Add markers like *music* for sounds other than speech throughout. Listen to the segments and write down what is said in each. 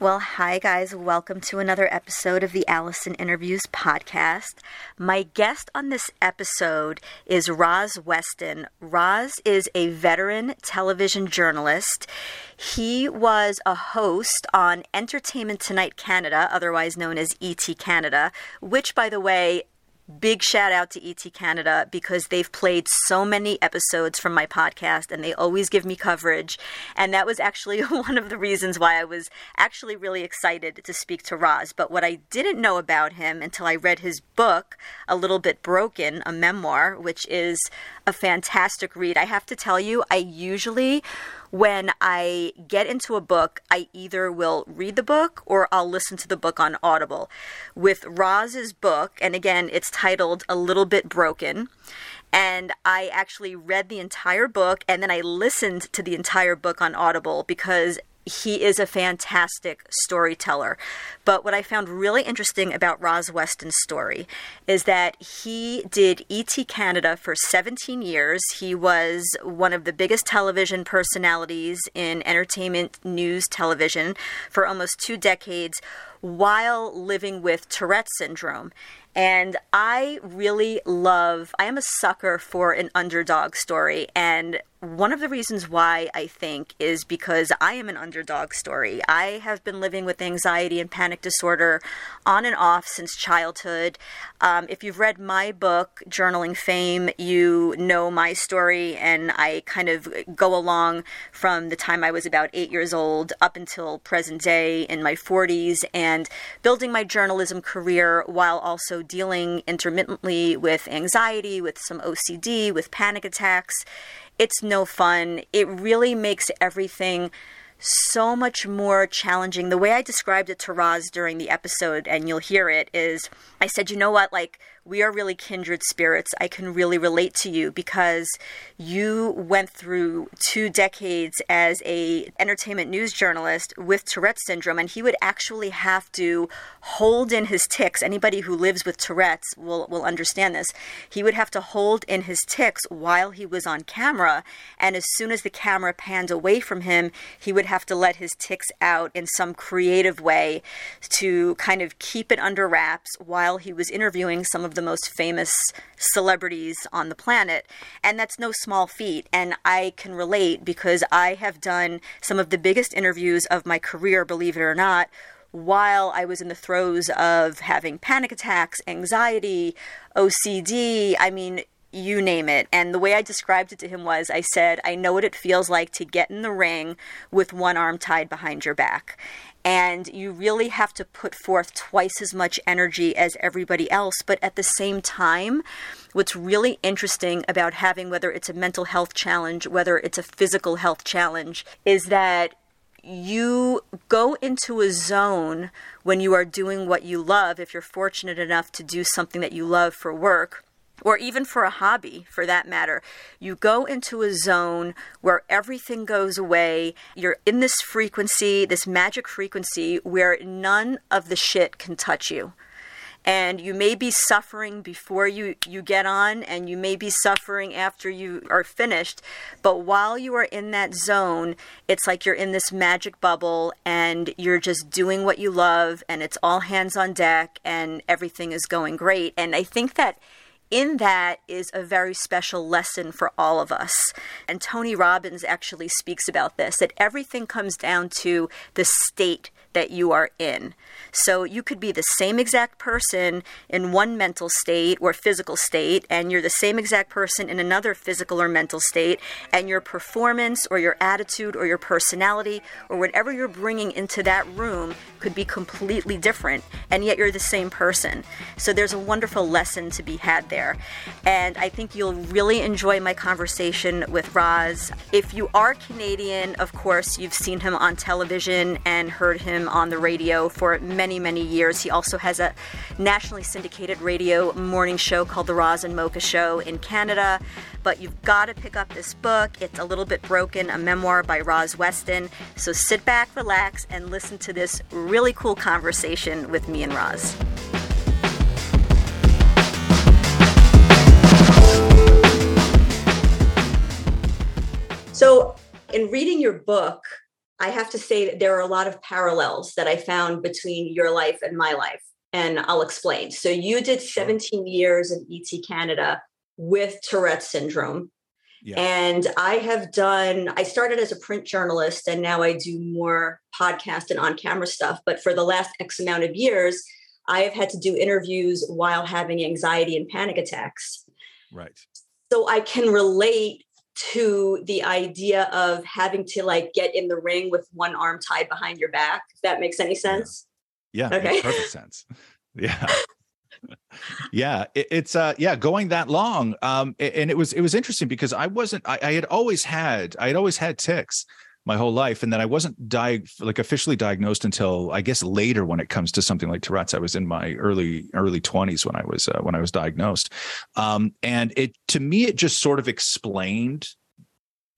Well, hi guys, welcome to another episode of the Allison Interviews podcast. My guest on this episode is Roz Weston. Roz is a veteran television journalist. He was a host on Entertainment Tonight Canada, otherwise known as ET Canada, which, by the way, big shout out to ET Canada because they've played so many episodes from my podcast and they always give me coverage. And that was actually *laughs* one of the reasons why I was actually really excited to speak to Roz. But what I didn't know about him until I read his book, A Little Bit Broken, a memoir, which is a fantastic read. I have to tell you, I usually when I get into a book, I either will read the book or I'll listen to the book on Audible. With Roz's book, and again, it's titled A Little Bit Broken. And I actually read the entire book and then I listened to the entire book on Audible because he is a fantastic storyteller. But what I found really interesting about Roz Weston's story is that he did ET Canada for 17 years. He was one of the biggest television personalities in entertainment news television for almost two decades while living with Tourette syndrome. And I really love, I am a sucker for an underdog story. And one of the reasons why I think is because I am an underdog story. I have been living with anxiety and panic disorder on and off since childhood. Um, if you've read my book, Journaling Fame, you know my story, and I kind of go along from the time I was about eight years old up until present day in my 40s and building my journalism career while also dealing intermittently with anxiety, with some OCD, with panic attacks. It's no fun. It really makes everything so much more challenging. The way I described it to Roz during the episode, and you'll hear it, is I said, you know what, like, we are really kindred spirits. I can really relate to you because you went through two decades as a entertainment news journalist with Tourette's syndrome and he would actually have to hold in his tics. Anybody who lives with Tourette's will will understand this. He would have to hold in his tics while he was on camera and as soon as the camera panned away from him, he would have to let his tics out in some creative way to kind of keep it under wraps while he was interviewing some of the most famous celebrities on the planet. And that's no small feat. And I can relate because I have done some of the biggest interviews of my career, believe it or not, while I was in the throes of having panic attacks, anxiety, OCD. I mean, you name it. And the way I described it to him was I said, I know what it feels like to get in the ring with one arm tied behind your back and you really have to put forth twice as much energy as everybody else. But at the same time, what's really interesting about having whether it's a mental health challenge, whether it's a physical health challenge, is that you go into a zone when you are doing what you love, if you're fortunate enough to do something that you love for work or even for a hobby for that matter, you go into a zone where everything goes away. You're in this frequency, this magic frequency, where none of the shit can touch you. And you may be suffering before you, you get on, and you may be suffering after you are finished. But while you are in that zone, it's like you're in this magic bubble and you're just doing what you love, and it's all hands on deck, and everything is going great. And I think that in that is a very special lesson for all of us. And Tony Robbins actually speaks about this that everything comes down to the state that you are in. So you could be the same exact person in one mental state or physical state, and you're the same exact person in another physical or mental state, and your performance or your attitude or your personality or whatever you're bringing into that room could be completely different, and yet you're the same person. So there's a wonderful lesson to be had there. And I think you'll really enjoy my conversation with Roz. If you are Canadian, of course, you've seen him on television and heard him on the radio for many, many many years. He also has a nationally syndicated radio morning show called The Roz and Mocha Show in Canada but you've got to pick up this book. It's a little bit broken, a memoir by Roz Weston. So sit back, relax, and listen to this really cool conversation with me and Roz. So, in reading your book, I have to say that there are a lot of parallels that I found between your life and my life, and I'll explain. So, you did 17 years in ET Canada with Tourette syndrome. Yeah. And I have done, I started as a print journalist and now I do more podcast and on camera stuff. But for the last X amount of years, I have had to do interviews while having anxiety and panic attacks. Right. So I can relate to the idea of having to like get in the ring with one arm tied behind your back, if that makes any sense. Yeah, yeah okay. perfect sense. *laughs* Yeah yeah it, it's uh yeah going that long um and it was it was interesting because i wasn't I, I had always had i had always had tics my whole life and then i wasn't di- like officially diagnosed until i guess later when it comes to something like tourette's. I was in my early early 20s when i was uh, when i was diagnosed. Um, and it to me it just sort of explained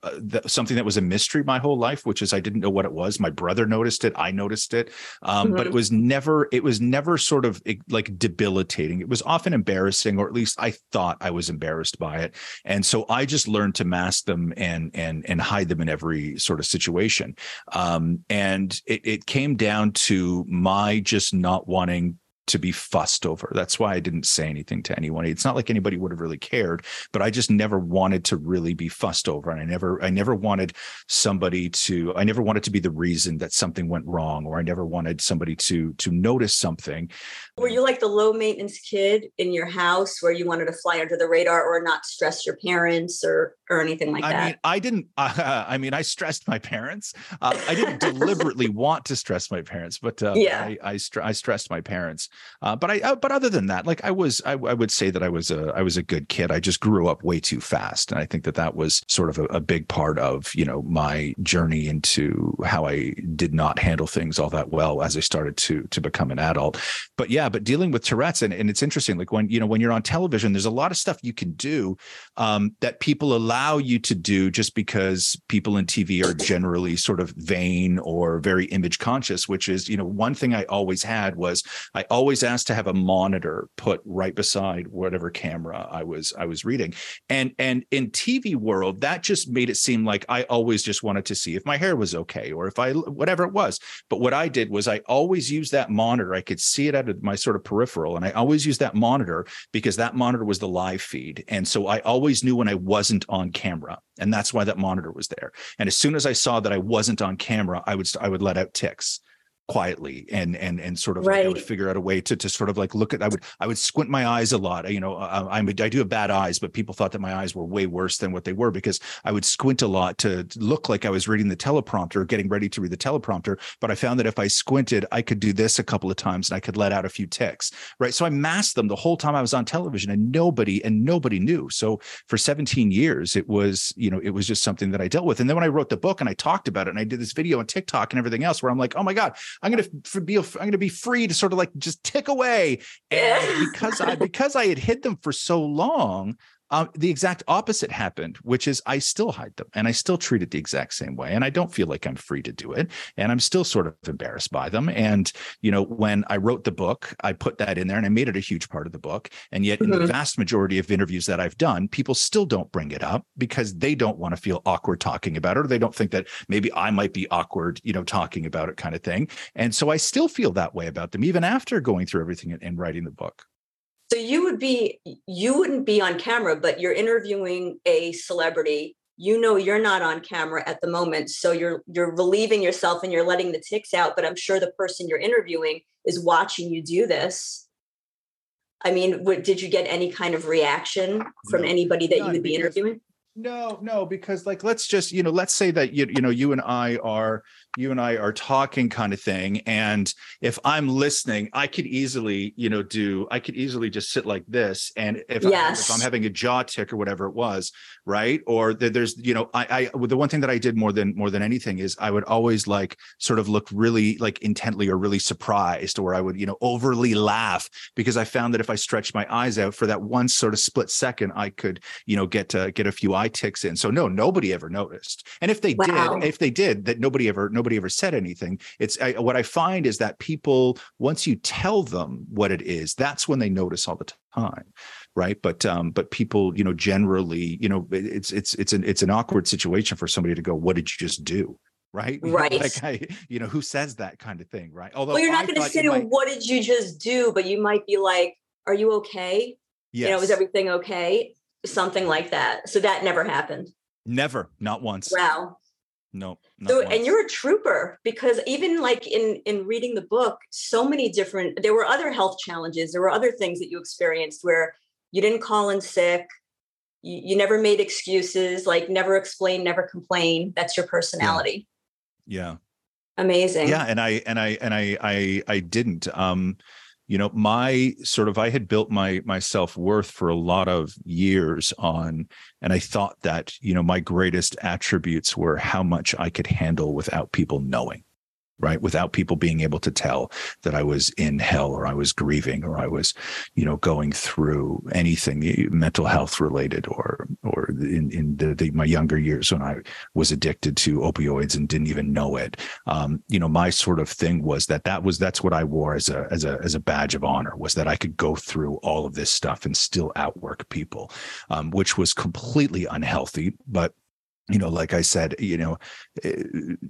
uh, something that was a mystery my whole life, which is I didn't know what it was. My brother noticed it, I noticed it, um, mm-hmm. but it mm-hmm. was never it was never sort of like debilitating. It was often embarrassing, or at least I thought I was embarrassed by it, and so I just learned to mask them and and and hide them in every sort of situation. Um, and it, it came down to my just not wanting to be fussed over. That's why I didn't say anything to anyone. It's not like anybody would have really cared, but I just never wanted to really be fussed over. And I never, I never wanted somebody to, I never wanted to be the reason that something went wrong, or I never wanted somebody to, to notice something. Were you like the low maintenance kid in your house where you wanted to fly under the radar or not stress your parents or, or anything like I that? I mean, I didn't, uh, *laughs* I mean, I stressed my parents. Uh, I didn't deliberately want to stress my parents, but uh, yeah, I, I, I stressed my parents. Uh, but I, uh, but other than that, like I was, I, I, would say that I was a, I was a good kid. I just grew up way too fast, and I think that that was sort of a, a big part of you know my journey into how I did not handle things all that well as I started to to become an adult. But yeah, but dealing with Tourette's, and, and it's interesting, like when you know when you're on television, there's a lot of stuff you can do um, that people allow you to do just because people in TV are generally sort of vain or very image conscious. Which is, you know, one thing I always had was I always asked to have a monitor put right beside whatever camera I was I was reading. And and in TV world, that just made it seem like I always just wanted to see if my hair was okay or if I whatever it was. But what I did was I always used that monitor. I could see it out of my sort of peripheral, and I always used that monitor because that monitor was the live feed. And so I always knew when I wasn't on camera. And that's why that monitor was there. And as soon as I saw that I wasn't on camera, I would I would let out tics quietly and and and sort of right. like I would figure out a way to to sort of like look at I would I would squint my eyes a lot you know uh, uh, I, I'm I do have bad eyes but people thought that my eyes were way worse than what they were because I would squint a lot to look like I was reading the teleprompter getting ready to read the teleprompter but I found that if I squinted I could do this a couple of times and I could let out a few tics right? So I masked them the whole time I was on television and nobody and nobody knew. So for 17 years it was you know it was just something that I dealt with. And then when I wrote the book and I talked about it and I did this video on TikTok and everything else where I'm like oh my god I'm going to be I'm going to be free to sort of like just tick away. And *laughs* because I because I had hid them for so long, um, the exact opposite happened, which is I still hide them and I still treat it the exact same way. And I don't feel like I'm free to do it. And I'm still sort of embarrassed by them. And, you know, when I wrote the book, I put that in there and I made it a huge part of the book. And yet, mm-hmm. in the mm-hmm. vast majority of interviews that I've done, people still don't bring it up because they don't want to feel awkward talking about it or they don't think that maybe I might be awkward, you know, talking about it kind of thing. And so I still feel that way about them, even after going through everything and, and writing the book. So you would be you wouldn't be on camera, but you're interviewing a celebrity. You know you're not on camera at the moment, so you're you're relieving yourself and you're letting the tics out. But I'm sure the person you're interviewing is watching you do this. I mean, what, did you get any kind of reaction from anybody that you would be interviewing? No, no, because like let's just you know let's say that you you know you and I are you and I are talking kind of thing. And if I'm listening, I could easily, you know, do, I could easily just sit like this. And if, yes. I, I'm having a jaw tic or whatever it was, right. Or there's, you know, I, I, the one thing that I did more than, more than anything is I would always like sort of look really like intently or really surprised, or I would, you know, overly laugh because I found that if I stretched my eyes out for that one sort of split second, I could, you know, get, uh, get a few eye tics in. So no, nobody ever noticed. And if they wow. did, if they did that, nobody ever, nobody nobody ever said anything. It's I, what I find is that people once you tell them what it is, that's when they notice all the time right? But um but people you know generally you know it's it's it's an it's an awkward situation for somebody to go what did you just do? Right? *laughs* Right. Like I, you know who says that kind of thing right? Although well you're not going to say might... what did you just do? But you might be like are you okay? Yes. you know is everything okay? Something like that. So that never happened. Never. Not once. Wow no. So, and you're a trooper because even like in in reading the book, so many different. There were other health challenges. There were other things that you experienced where you didn't call in sick. You, you never made excuses. Like never explain, never complain. That's your personality. Yeah. yeah. Amazing. Yeah, and I and I and I I I didn't. Um, you know my sort of i had built my my self-worth for a lot of years on and i thought that you know my greatest attributes were how much i could handle without people knowing right without people being able to tell that i was in hell or i was grieving or i was you know going through anything mental health related or or in in the, the, my younger years when i was addicted to opioids and didn't even know it. Um, you know my sort of thing was that that was that's what i wore as a as a as a badge of honor was that i could go through all of this stuff and still outwork people um, which was completely unhealthy but you know like i said you know eh,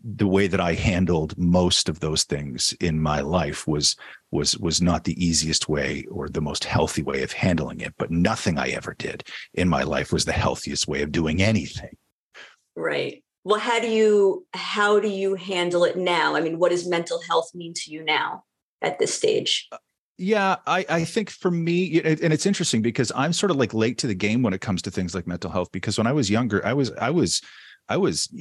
the way that i handled most of those things in my life was was was not the easiest way or the most healthy way of handling it but nothing i ever did in my life was the healthiest way of doing anything. Right. Well how do you how do you handle it now? I mean what does mental health mean to you now at this stage yeah, I, I think for me, and it's interesting because I'm sort of like late to the game when it comes to things like mental health. Because when I was younger, I was I was I was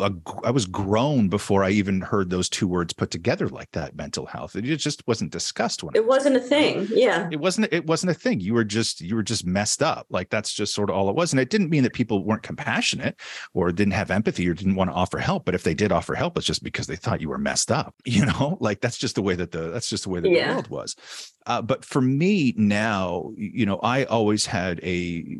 I was grown before I even heard those two words put together like that. Mental health. It just wasn't discussed when it wasn't a thing. Yeah, it wasn't. It wasn't a thing. You were just you were just messed up. Like that's just sort of all it was. And it didn't mean that people weren't compassionate or didn't have empathy or didn't want to offer help. But if they did offer help, it's just because they thought you were messed up. *laughs* You know, like that's just the way that the that's just the way that yeah. the world was. Uh, but for me now, you know, I always had a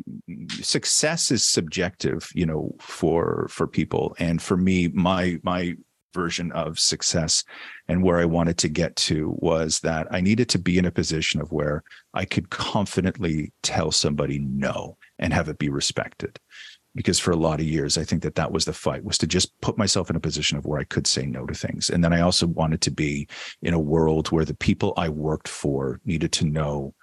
success is subjective, you know, for for people, and for me, my my version of success and where I wanted to get to was that I needed to be in a position of where I could confidently tell somebody no and have it be respected. Because for a lot of years i think that that was the fight was to just put myself in a position of where i could say no to things. And then i also wanted to be in a world where the people i worked for needed to know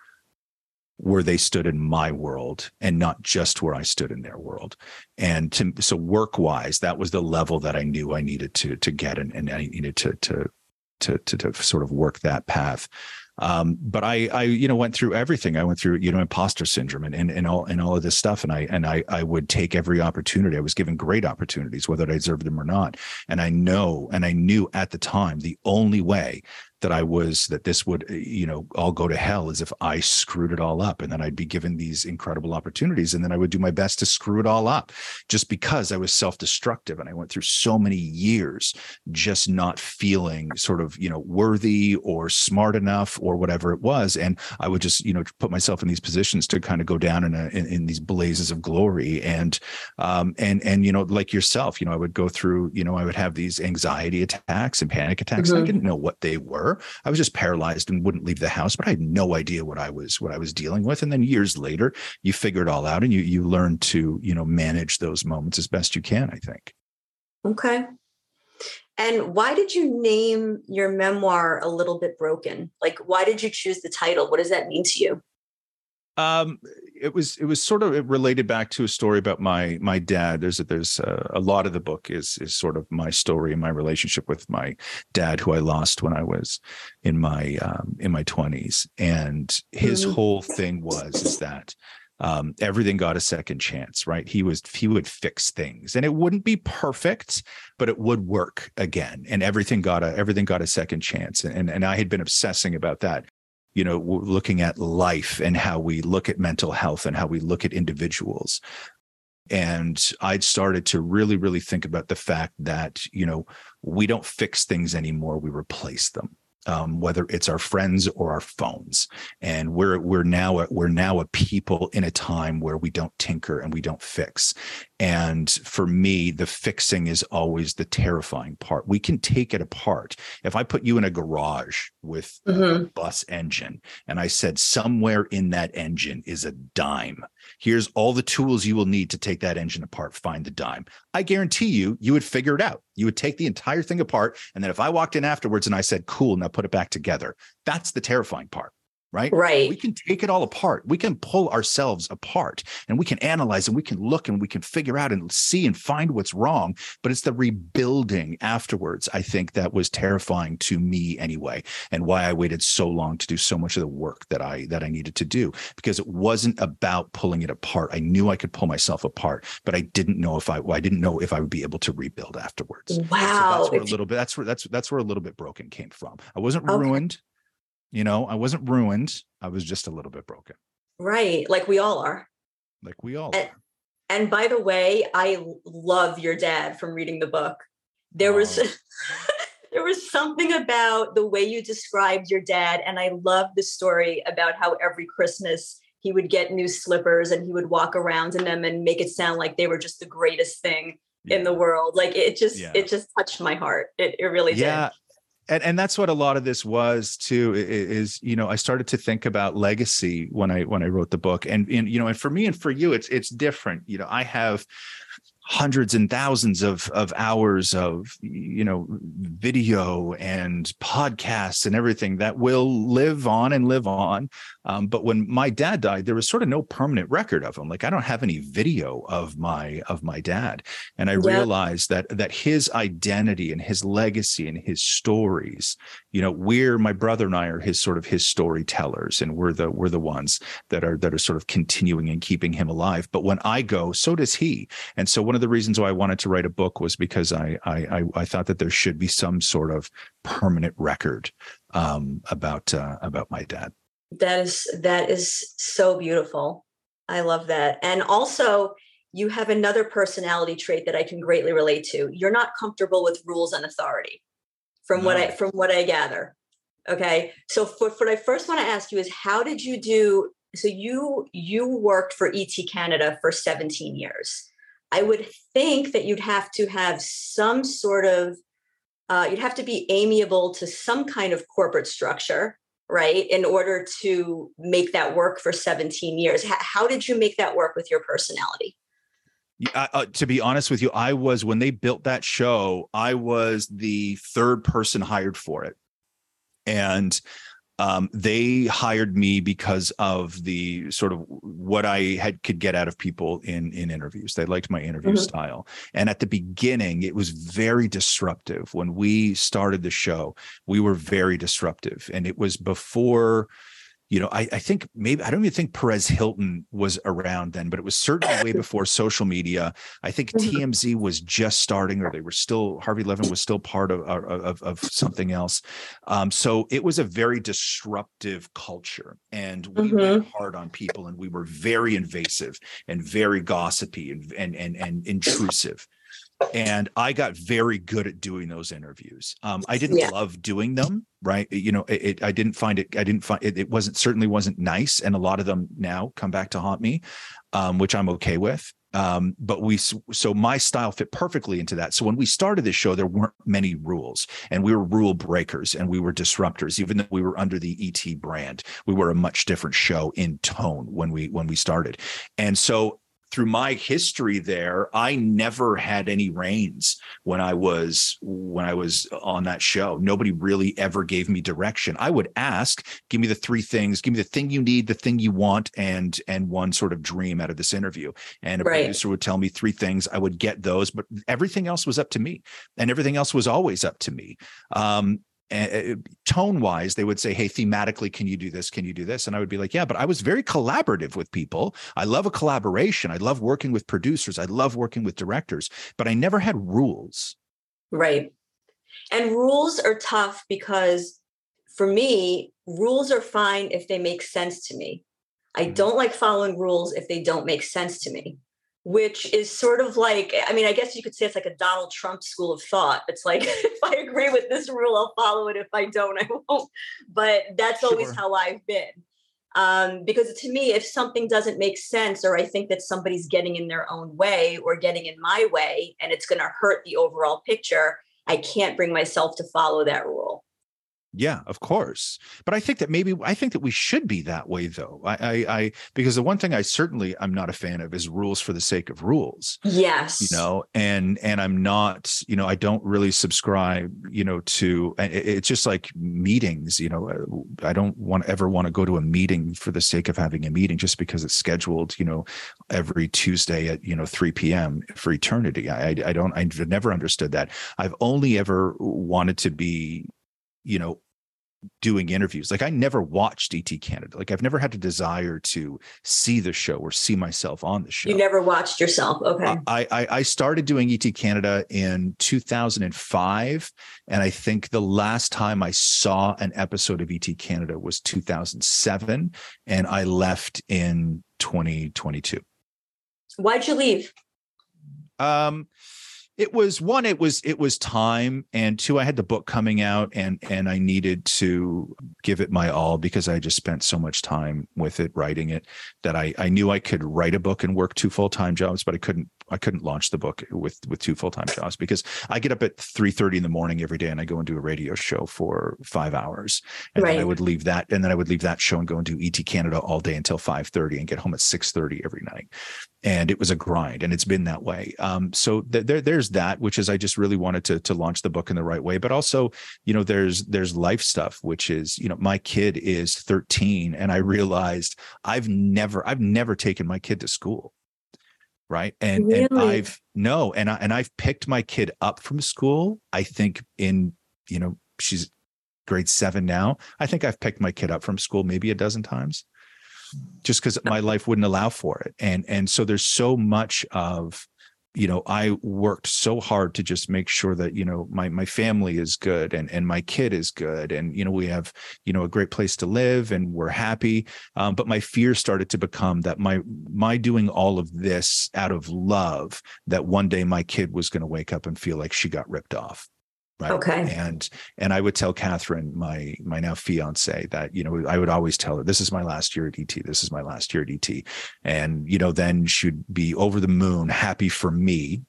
where they stood in my world and not just where i stood in their world and to, so work wise that was the level that i knew i needed to to get and, and i needed to to to, to, to sort of work that path um, but I, I, you know, went through everything. I went through, you know, imposter syndrome and, and, and all, and all of this stuff. And I, and I, I would take every opportunity. I was given great opportunities, whether I deserved them or not. And I know, and I knew at the time, the only way that I was that this would uh, you know all go to hell as if I screwed it all up and then I'd be given these incredible opportunities and then I would do my best to screw it all up just because I was self-destructive and I went through so many years just not feeling sort of you know worthy or smart enough or whatever it was. And I would just you know put myself in these positions to kind of go down in a, in, in these blazes of glory. And um and and you know like yourself you know I would go through you know I would have these anxiety attacks and panic attacks mm-hmm. I didn't know what they were I was just paralyzed and wouldn't leave the house, but I had no idea what I was what I was dealing with. And then years later, you figure it all out and you you learn to, you know, manage those moments as best you can, I think. Okay. And why did you name your memoir A Little Bit Broken? Like why did you choose the title? What does that mean to you? Um, it was it was sort of related back to a story about my my dad. There's a, there's a, a, lot of the book is is sort of my story and my relationship with my dad, who I lost when I was in my um, in my twenties. And his mm-hmm. whole thing was is that um, everything got a second chance right he was he would fix things and it wouldn't be perfect but it would work again and everything got a everything got a second chance and and i had been obsessing about that you know looking at life and how we look at mental health and how we look at individuals and i'd started to really really think about the fact that you know we don't fix things anymore we replace them um, whether it's our friends or our phones. And we're we're now a, we're now a people in a time where we don't tinker and we don't fix. And for me, the fixing is always the terrifying part. We can take it apart. If I put you in a garage with mm-hmm. a bus engine and I said somewhere in that engine is a dime, here's all the tools you will need to take that engine apart, find the dime. I guarantee you, you would figure it out. You would take the entire thing apart. And then if I walked in afterwards and I said, cool, now put it back together, that's the terrifying part right? Right. We can take it all apart. We can pull ourselves apart and we can analyze and we can look and we can figure out and see and find what's wrong. But it's the rebuilding afterwards, I think, that was terrifying to me anyway, and why I waited so long to do so much of the work that I that I needed to do because it wasn't about pulling it apart. I knew I could pull myself apart, but I didn't know if I I didn't know if I would be able to rebuild afterwards. Wow. So that's where a little bit that's where that's that's where a little bit broken came from. I wasn't okay. ruined. You know, I wasn't ruined. I was just a little bit broken. Right. Like we all are. Like we all and, are. And by the way, I love your dad from reading the book. There oh. was *laughs* there was something about the way you described your dad and I love the story about how every Christmas he would get new slippers and he would walk around in them and make it sound like they were just the greatest thing yeah. in the world. Like it just yeah. it just touched my heart. It it really yeah. did and and that's what a lot of this was too is you know i started to think about legacy when i when i wrote the book. And, and you know and for me and for you it's it's different. You know i have hundreds and thousands of of hours of you know video and podcasts and everything that will live on and live on. Um, but when my dad died there was sort of no permanent record of him. Like i don't have any video of my of my dad. And i yeah. realized that that his identity and his legacy and his stories you know we're my brother and i are his sort of his storytellers and we're the we're the ones that are that are sort of continuing and keeping him alive but when i go so does he and so one of the reasons why I wanted to write a book was because I I I, thought that there should be some sort of permanent record um, about uh, about my dad. That is that is so beautiful. I love that, and also you have another personality trait that I can greatly relate to. You're not comfortable with rules and authority, from no. what I from what I gather. Okay, so for, what I first want to ask you is, how did you do? So you you worked for ET Canada for 17 years I would think that you'd have to have some sort of, uh, you'd have to be amiable to some kind of corporate structure, right? In order to make that work for 17 years. H- how did you make that work with your personality? Uh, to be honest with you, I was, when they built that show, I was the third person hired for it. And um, they hired me because of the sort of what I had could get out of people in in interviews. They liked my interview mm-hmm. style, and at the beginning, it was very disruptive. When we started the show, we were very disruptive, and it was before you know, I, I, think maybe I don't even think Perez Hilton was around then, but it was certainly way *coughs* before social media. I think mm-hmm. TMZ was just starting, or they were still Harvey Levin was still part of of, of something else. Um, so it was a very disruptive culture, and we mm-hmm. went hard on people, and we were very invasive and very gossipy and and and, and intrusive and I got very good at doing those interviews. Um, I didn't yeah. love doing them, right? You know, it, it, I didn't find it. I didn't find it, it. wasn't certainly wasn't nice, and a lot of them now come back to haunt me, um, which I'm okay with. Um, but we so my style fit perfectly into that. So when we started this show, there weren't many rules, and we were rule breakers and we were disruptors. Even though we were under the ET brand, we were a much different show in tone when we when we started. And so through my history there i never had any reins when i was when i was on that show. Nobody really ever gave me direction. I would ask give me the three things. Give me the thing you need the thing you want and and one sort of dream out of this interview. And a right. producer would tell me three things. I would get those but everything else was up to me and everything else was always up to me. Um, tone wise, they would say, Hey, thematically, can you do this? Can you do this? And I would be like, Yeah, but I was very collaborative with people. I love a collaboration. I love working with producers. I love working with directors, but I never had rules. Right. And rules are tough because for me, rules are fine if they make sense to me. I mm-hmm. don't like following rules if they don't make sense to me which is sort of like i mean i guess you could say it's like a donald trump school of thought. It's like *laughs* if i agree with this rule i'll follow it. If i don't i *laughs* won't. But that's sure. always how i've been. Um, because to me if something doesn't make sense or i think that somebody's getting in their own way or getting in my way and it's going to hurt the overall picture i can't bring myself to follow that rule yeah, of course. But I think that maybe I think that we should be that way though. I, I, I because the one thing I certainly I'm not a fan of is rules for the sake of rules. Yes. You know, and and I'm not, you know, I don't really subscribe, you know, to it's just like meetings, you know, uh, I don't want ever want to go to a meeting for the sake of having a meeting just because it's scheduled, you know, every Tuesday at, you know, 3 p.m. for eternity. I I don't I've never understood that. I've only ever wanted to be you know doing interviews. Like i never watched et canada. Like i've never had a desire to see the show or see myself on the show. you never watched yourself. Okay. I i, I started doing et canada in 2005 and i think the last time i saw an episode of et canada was 2007 and i left in 2022 why'd you leave? Um it was one it was it was time and two i had the book coming out and and i needed to give it my all because i just spent so much time with it writing it that i i knew i could write a book and work two full-time jobs but i couldn't I couldn't launch the book with with two full time jobs because I get up at three thirty in the morning every day and I go and do a radio show for five hours, and right. then I would leave that, and then I would leave that show and go and do ET Canada all day until five thirty and get home at six thirty every night, and it was a grind, and it's been that way. Um, so th- there there's that, which is I just really wanted to to launch the book in the right way, but also you know there's there's life stuff, which is you know my kid is thirteen, and I realized I've never I've never taken my kid to school right? And really? and i've no and i and i've picked my kid up from school i think in you know she's grade 7 now i think i've picked my kid up from school maybe a dozen times just cuz my life wouldn't allow for it. And and so there's so much of you know i worked so hard to just make sure that you know my my family is good and and my kid is good and you know we have you know a great place to live and we're happy. Um, but my fear started to become that my my doing all of this out of love that one day my kid was going to wake up and feel like she got ripped off Right. Okay. And and I would tell Catherine, my my now fiance, that you know I would always tell her, "This is my last year at ET. This is my last year at ET," and you know then she'd be over the moon, happy for me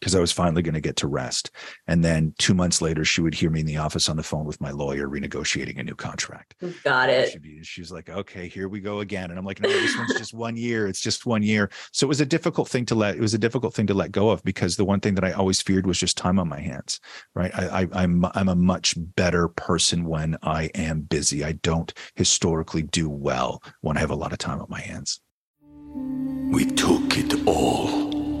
because I was finally going to get to rest. And then two months later, she would hear me in the office on the phone with my lawyer renegotiating a new contract. Got it. She'd be, she's like, okay, here we go again. And I'm like, no, this one's just one year. It's just one year. So it was a difficult thing to let, it was a difficult thing to let go of because the one thing that I always feared was just time on my hands, right? I, I I'm, I'm a much better person when I am busy. I don't historically do well when I have a lot of time on my hands. We took it all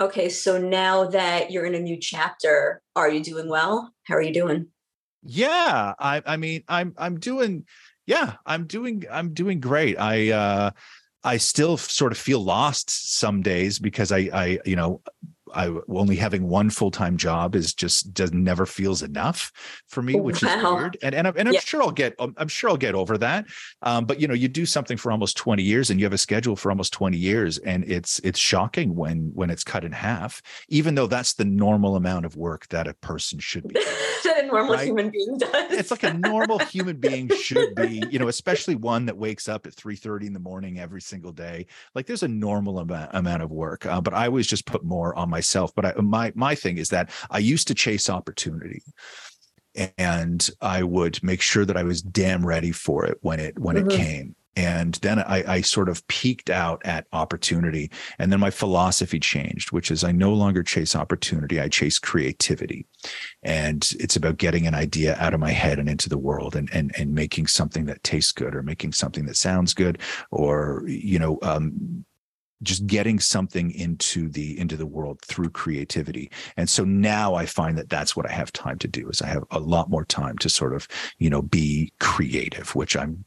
okay, so now that you're in a new chapter, are you doing well? How are you doing? Yeah, I I mean, I'm I'm doing yeah, I'm doing I'm doing great. I uh I still sort of feel lost some days because I I you know I only having one full time job is just does never feels enough for me, which wow. is weird. And and, and I'm yeah. sure I'll get I'm sure I'll get over that. Um, but you know, you do something for almost 20 years and you have a schedule for almost 20 years, and it's it's shocking when when it's cut in half, even though that's the normal amount of work that a person should be. *laughs* a normal right? human being does. it's like a normal human being should be, you know, *laughs* especially one that wakes up at 3:30 in the morning every single day. Like there's a normal amount, amount of work. Uh, but I always just put more on my myself. But I, my my thing is that I used to chase opportunity. and I would make sure that I was damn ready for it when it when mm-hmm. it came. And then I, I sort of peaked out at opportunity. And then my philosophy changed, which is I no longer chase opportunity. I chase creativity. And it's about getting an idea out of my head and into the world and, and, and making something that tastes good or making something that sounds good or, you know, um, just getting something into the into the world through creativity. And so now i find that that's what i have time to do is i have a lot more time to sort of you know be creative which i'm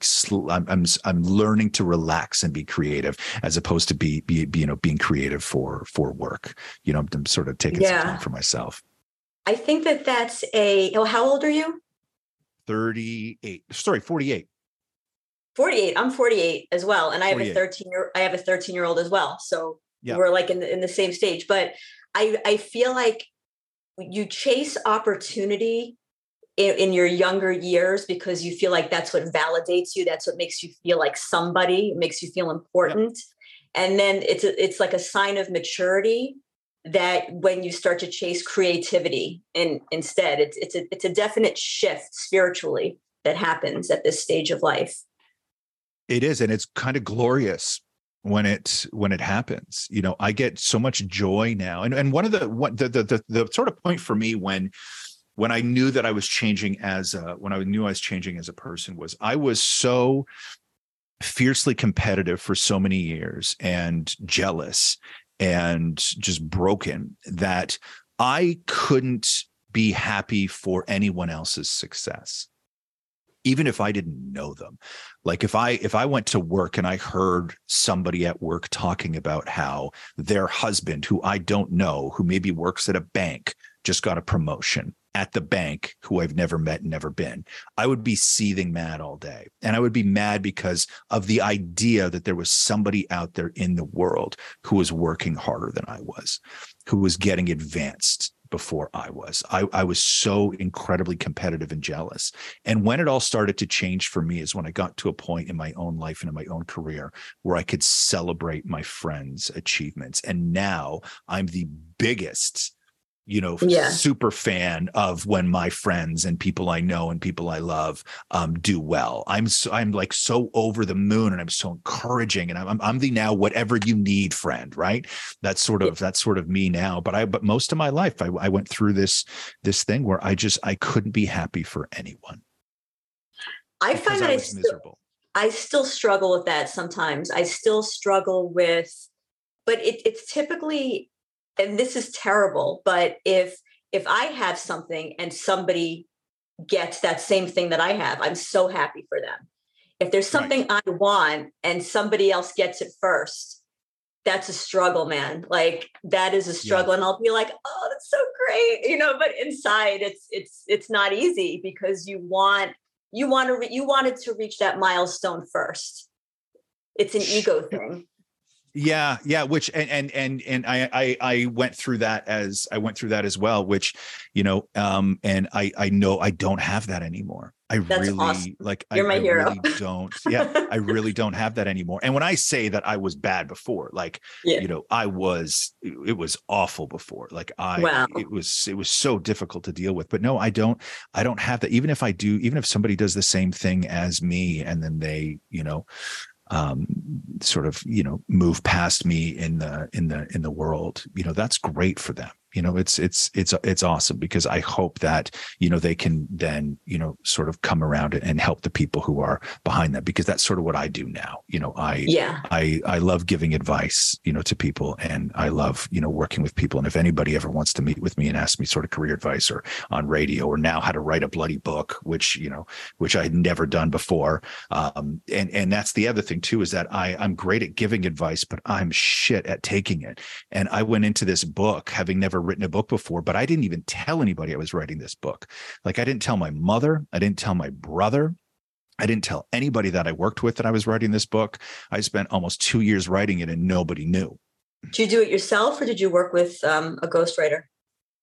i'm i'm, I'm learning to relax and be creative as opposed to be, be, be you know being creative for for work. You know i'm, I'm sort of taking yeah. some time for myself. I think that that's a oh how old are you? 38 sorry 48 48 i'm 48 as well and i have a 13 year i have a 13 year old as well so we're like in the, in the same stage but i i feel like you chase opportunity in, in, your younger years because you feel like that's what validates you that's what makes you feel like somebody it makes you feel important and then it's a, it's like a sign of maturity that when you start to chase creativity and instead it's it's a it's a definite shift spiritually that happens at this stage of life it is, and it's kind of glorious when it when it happens. You know, I get so much joy now, and and one of the what the the the, the sort of point for me when when I knew that I was changing as a, when I knew I was changing as a person was I was so fiercely competitive for so many years and jealous and just broken that I couldn't be happy for anyone else's success even if I didn't know them. Like if I if I went to work and I heard somebody at work talking about how their husband who I don't know, who maybe works at a bank, just got a promotion at the bank who I've never met and never been, I would be seething mad all day. And I would be mad because of the idea that there was somebody out there in the world who was working harder than I was, who was getting advanced before I was. I, I was so incredibly competitive and jealous. And when it all started to change for me is when I got to a point in my own life and in my own career where I could celebrate my friends' achievements. And now I'm the biggest you know yeah. super fan of when my friends and people i know and people i love um, do well i'm so, i'm like so over the moon and i'm so encouraging and i'm i'm the now whatever you need friend right that's sort of yeah. that's sort of me now but i but most of my life I, I went through this this thing where i just i couldn't be happy for anyone i find that I, I still, miserable i still struggle with that sometimes i still struggle with but it, it's typically and this is terrible but if if i have something and somebody gets that same thing that i have i'm so happy for them if there's something right. i want and somebody else gets it first that's a struggle man like that is a struggle yeah. and i'll be like oh that's so great you know but inside it's it's it's not easy because you want you want to re- you wanted to reach that milestone first it's an ego thing yeah yeah which and and and and I, I i went through that as i went through that as well which you know um and i i know i don't have that anymore i That's really awesome. like You're I, my hero. really don't *laughs* yeah i really don't have that anymore and when i say that i was bad before like yeah. you know i was it was awful before like i wow. it was it was so difficult to deal with but no i don't i don't have that even if i do even if somebody does the same thing as me and then they you know um, sort of you know move past me in the in the in the world you know that's great for them you know it's it's it's it's awesome because i hope that you know they can then you know sort of come around and help the people who are behind them because that's sort of what i do now. You know i yeah. I i love giving advice you know to people and i love you know working with people. And if anybody ever wants to meet with me and ask me sort of career advice or on radio or now how to write a bloody book which you know which i had never done before um and and that's the other thing too is that i i'm great at giving advice but i'm shit at taking it. And i went into this book having never written a book before, but I didn't even tell anybody I was writing this book. Like I didn't tell my mother, I didn't tell my brother. I didn't tell anybody that I worked with that I was writing this book. I spent almost two years writing it and nobody knew. Did you do it yourself or did you work with um, a ghostwriter?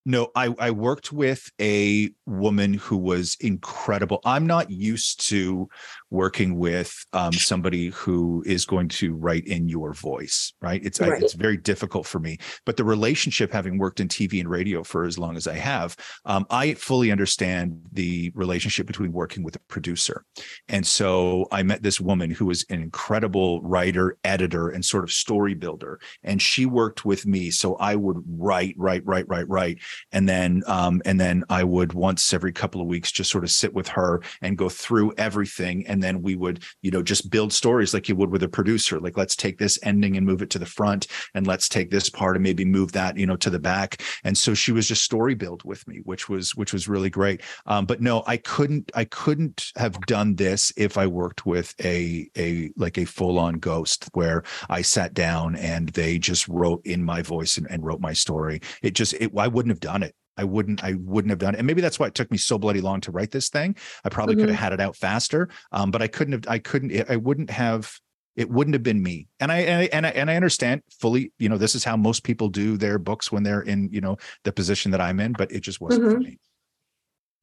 No, I, I worked with a woman who was incredible. I'm not used to working with um, somebody who is going to write in your voice, right? It's right. I, it's very difficult for me. But the relationship, having worked in TV and radio for as long as I have, um, I fully understand the relationship between working with a producer. And so I met this woman who was an incredible writer, editor, and sort of story builder, and she worked with me. So I would write, write, write, write, write, and then um, and then I would once every couple of weeks just sort of sit with her and go through everything and then we would you know just build stories like you would with a producer like let's take this ending and move it to the front and let's take this part and maybe move that you know to the back. And so she was just story build with me which was which was really great. Um, but no i couldn't i couldn't have done this if i worked with a a like a full on ghost where i sat down and they just wrote in my voice and, and wrote my story. It just it, i wouldn't have done it I wouldn't I wouldn't have done it. And maybe that's why it took me so bloody long to write this thing. I probably mm-hmm. could have had it out faster. Um, but I couldn't have I couldn't I wouldn't have it wouldn't have been me. And I, and I and I and I understand fully, you know, this is how most people do their books when they're in, you know, the position that I'm in, but it just wasn't mm-hmm. for me.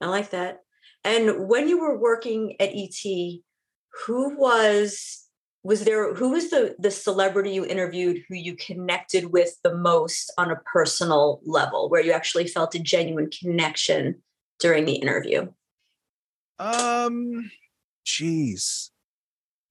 I like that. And when you were working at ET, who was was there who was the the celebrity you interviewed who you connected with the most on a personal level where you actually felt a genuine connection during the interview um jeez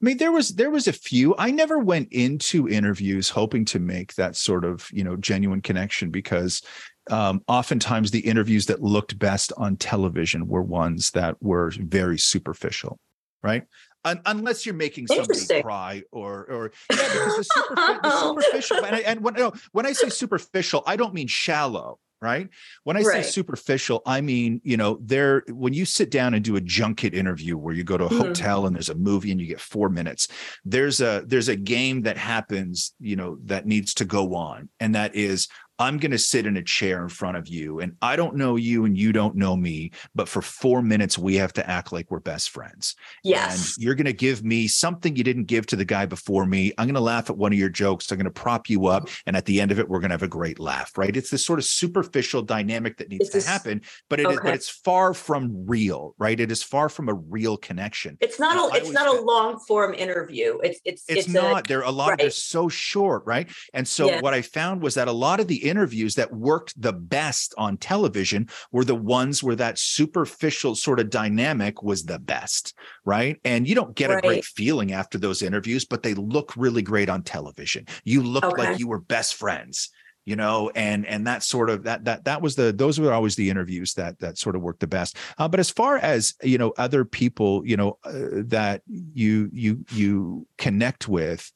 I mean, there was there was a few. I never went into interviews hoping to make that sort of you know genuine connection because um, oftentimes the interviews that looked best on television were ones that were very superficial, right? Un- unless you're making somebody cry or or *laughs* yeah, because the, the superficial and, I, and when, no, when I say superficial, I don't mean shallow right when i right. say superficial i mean you know there when you sit down and do a junket interview where you go to a mm-hmm. hotel and there's a movie and you get 4 minutes there's a there's a game that happens you know that needs to go on and that is I'm going to sit in a chair in front of you and I don't know you and you don't know me, but for four minutes, we have to act like we're best friends. Yes. And you're going to give me something you didn't give to the guy before me. I'm going to laugh at one of your jokes. I'm going to prop you up. Oh. And at the end of it, we're going to have a great laugh, right? It's this sort of superficial dynamic that needs it's to happen, but it okay. is, but it's far from real, right? It is far from a real connection. It's not a, it's not a long form interview. It's, it's, it's, it's not. A, they're a lot right. they're so short, right? And so yeah. what I found was that a lot of the interviews that worked the best on television were the ones where that superficial sort of dynamic was the best, right? And you don't get right. a great feeling after those interviews, but they look really great on television. You look okay. like you were best friends you know and and that sort of that that that was the those were always the interviews that that sort of worked the best uh, but as far as you know other people you know uh, that you you you connect with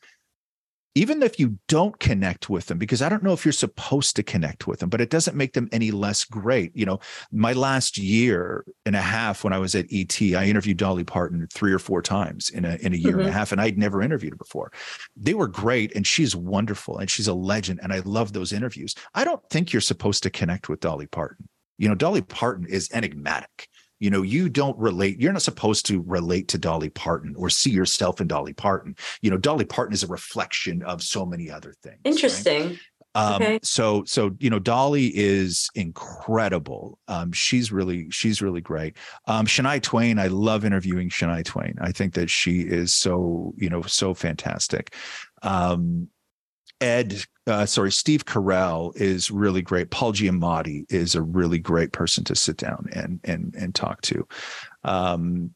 even if you don't connect with them, because I don't know if you're supposed to connect with them, but it doesn't make them any less great. You know, my last year and a half when I was at ET, I interviewed Dolly Parton three or four times in a in a year mm-hmm. and a mm-hmm. half, and I'd never interviewed her before. They were great, and she's wonderful, and she's a legend, and I love those interviews. I don't think you're supposed to connect with Dolly Parton. You know, Dolly Parton is enigmatic you know you don't relate you're not supposed to relate to dolly parton or see yourself in dolly parton. You know dolly parton is a reflection of so many other things interesting. Right? Um, okay. so so you know dolly is incredible. Um, she's really she's really great. Um, shania twain i love interviewing shania twain. I think that she is so you know so fantastic. Um, Ed, uh, sorry, Steve Carell is really great. Paul Giamatti is a really great person to sit down and and and talk to. Um,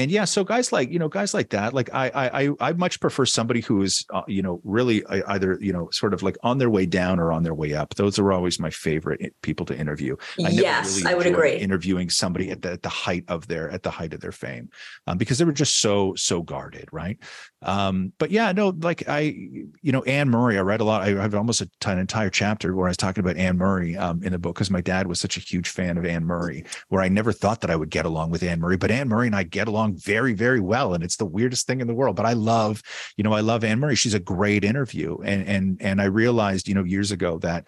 and yeah so guys like you know guys like that like i i i much prefer somebody who is uh, you know really uh, either you know sort of like on their way down or on their way up. Those are always my favorite eh, people to interview. I yes really i would agree. interviewing somebody at the, at the height of their at the height of their fame um, because they were just so so guarded right? Um, but yeah no like i you know anne murray i read a lot i have almost a, an entire chapter where i was talking about anne murray um, in the book because my dad was such a huge fan of anne murray where i never thought that i would get along with anne murray but anne murray and i get along very, very well. And it's the weirdest thing in the world. But I love, you know, I love Anne Murray. She's a great interview. And and and I realized, you know, years ago that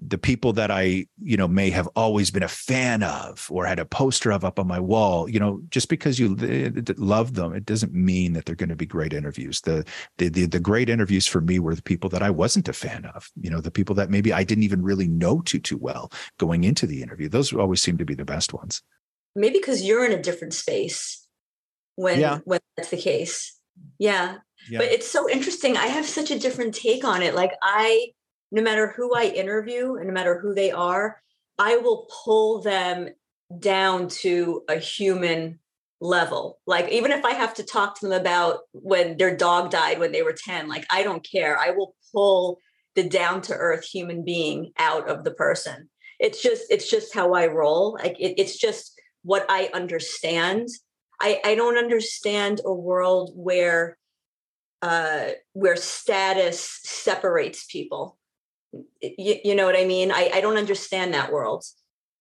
the people that I, you know, may have always been a fan of or had a poster of up on my wall, you know, just because you eh, eh, love them, it doesn't mean that they're going to be great interviews. The, the, the the great interviews for me were the people that I wasn't a fan of, you know, the people that maybe I didn't even really know too too well going into the interview. Those always seem to be the best ones. Maybe because you're in a different space when yeah. when that's the case. Yeah. yeah. But it's so interesting. I have such a different take on it. Like I no matter who I interview and no matter who they are, I will pull them down to a human level. Like even if I have to talk to them about when their dog died when they were 10, like I don't care. I will pull the down to earth human being out of the person. It's just it's just how I roll. Like it, it's just what I understand. I I don't understand a world where uh where status separates people. You, you know what I mean? I, I don't understand that world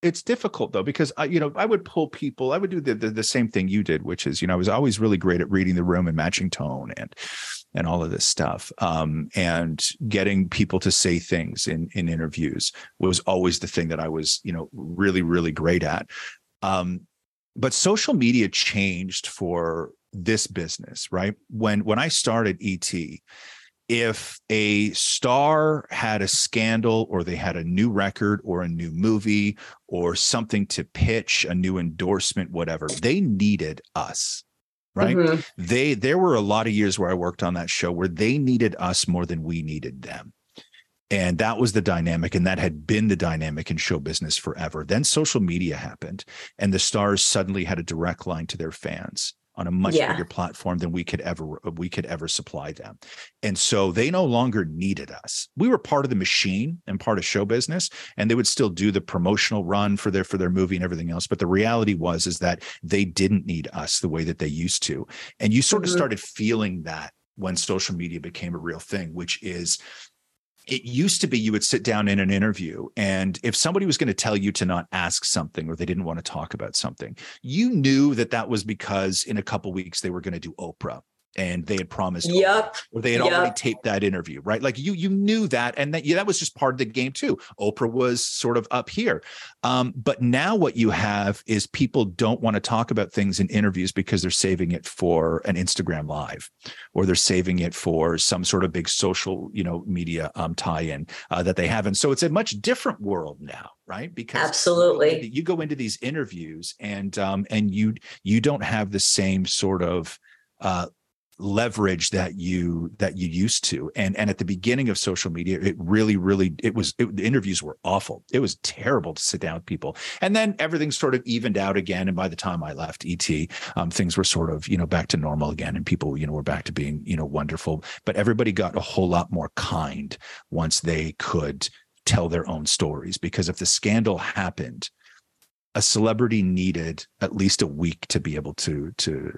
it's difficult though because I, you know I would pull people. I would do the, the, the same thing you did, which is you know I was always really great at reading the room and matching tone and and all of this stuff. Um, and getting people to say things in in interviews was always the thing that I was you know really really great at. Um, but social media changed for this business, right? When when I started ET, if a star had a scandal or they had a new record or a new movie or something to pitch, a new endorsement, whatever, they needed us. Right. Mm-hmm. They there were a lot of years where I worked on that show where they needed us more than we needed them. And that was the dynamic. And that had been the dynamic in show business forever. Then social media happened, and the stars suddenly had a direct line to their fans on a much yeah. bigger platform than we could ever we could ever supply them. And so they no longer needed us. We were part of the machine and part of show business and they would still do the promotional run for their for their movie and everything else, but the reality was is that they didn't need us the way that they used to. And you sort mm-hmm. of started feeling that when social media became a real thing, which is it used to be you would sit down in an interview and if somebody was going to tell you to not ask something or they didn't want to talk about something you knew that that was because in a couple weeks they were going to do oprah and they had promised yep or they had yep. already taped that interview right? Like you you knew that and that yeah that was just part of the game too. Oprah was sort of up here. Um, but now what you have is people don't want to talk about things in interviews because they're saving it for an instagram live or they're saving it for some sort of big social you know media um, tie-in uh, that they have. And so it's a much different world now right? Because absolutely. you go into, you go into these interviews and um, and you you don't have the same sort of uh, leverage that you that you used to. And and at the beginning of social media it really really it was it, the interviews were awful. It was terrible to sit down with people. And then everything sort of evened out again. And by the time i left et um, things were sort of you know back to normal again. And people you know were back to being you know wonderful. But everybody got a whole lot more kind once they could tell their own stories. Because if the scandal happened a celebrity needed at least a week to be able to to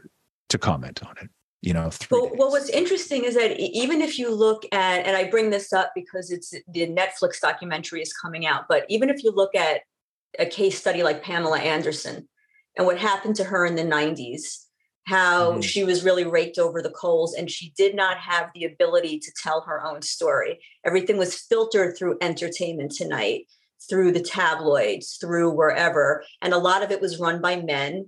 to comment on it you know well, well, what's interesting is that even if you look at and i bring this up because it's the netflix documentary is coming out but even if you look at a case study like pamela anderson and what happened to her in the 90s how mm-hmm. she was really raked over the coals and she did not have the ability to tell her own story everything was filtered through entertainment tonight through the tabloids through wherever and a lot of it was run by men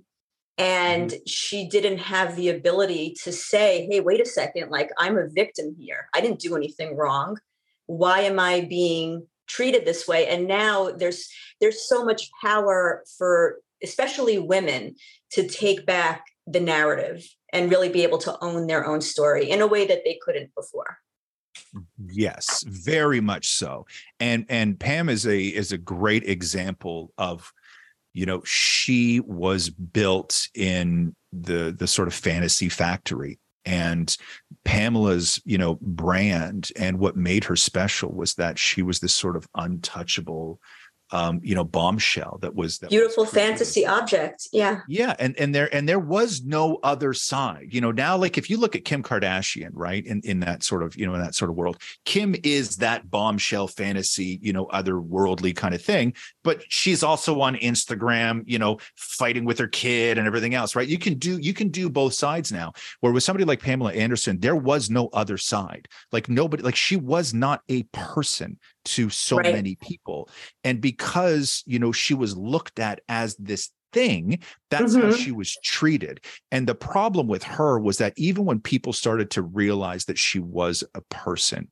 and mm-hmm. she didn't have the ability to say hey wait a second like i'm a victim here. I didn't do anything wrong. Why am i being treated this way? And now there's there's so much power for especially women to take back the narrative and really be able to own their own story in a way that they couldn't before. Yes very much so. And and pam is a is a great example of you know she was built in the the sort of fantasy factory. And Pamela's, you know, brand and what made her special was that she was this sort of untouchable um, you know, bombshell that was that beautiful was fantasy object. Yeah. Yeah. And and there and there was no other side. You know, now like if you look at Kim Kardashian, right, in, in that sort of, you know, in that sort of world, Kim is that bombshell fantasy, you know, otherworldly kind of thing. But she's also on Instagram, you know, fighting with her kid and everything else, right? You can do you can do both sides now. Where with somebody like Pamela Anderson, there was no other side. Like nobody, like she was not a person to so right. many people and because you know she was looked at as this thing. That's mm-hmm. how she was treated. And the problem with her was that even when people started to realize that she was a person,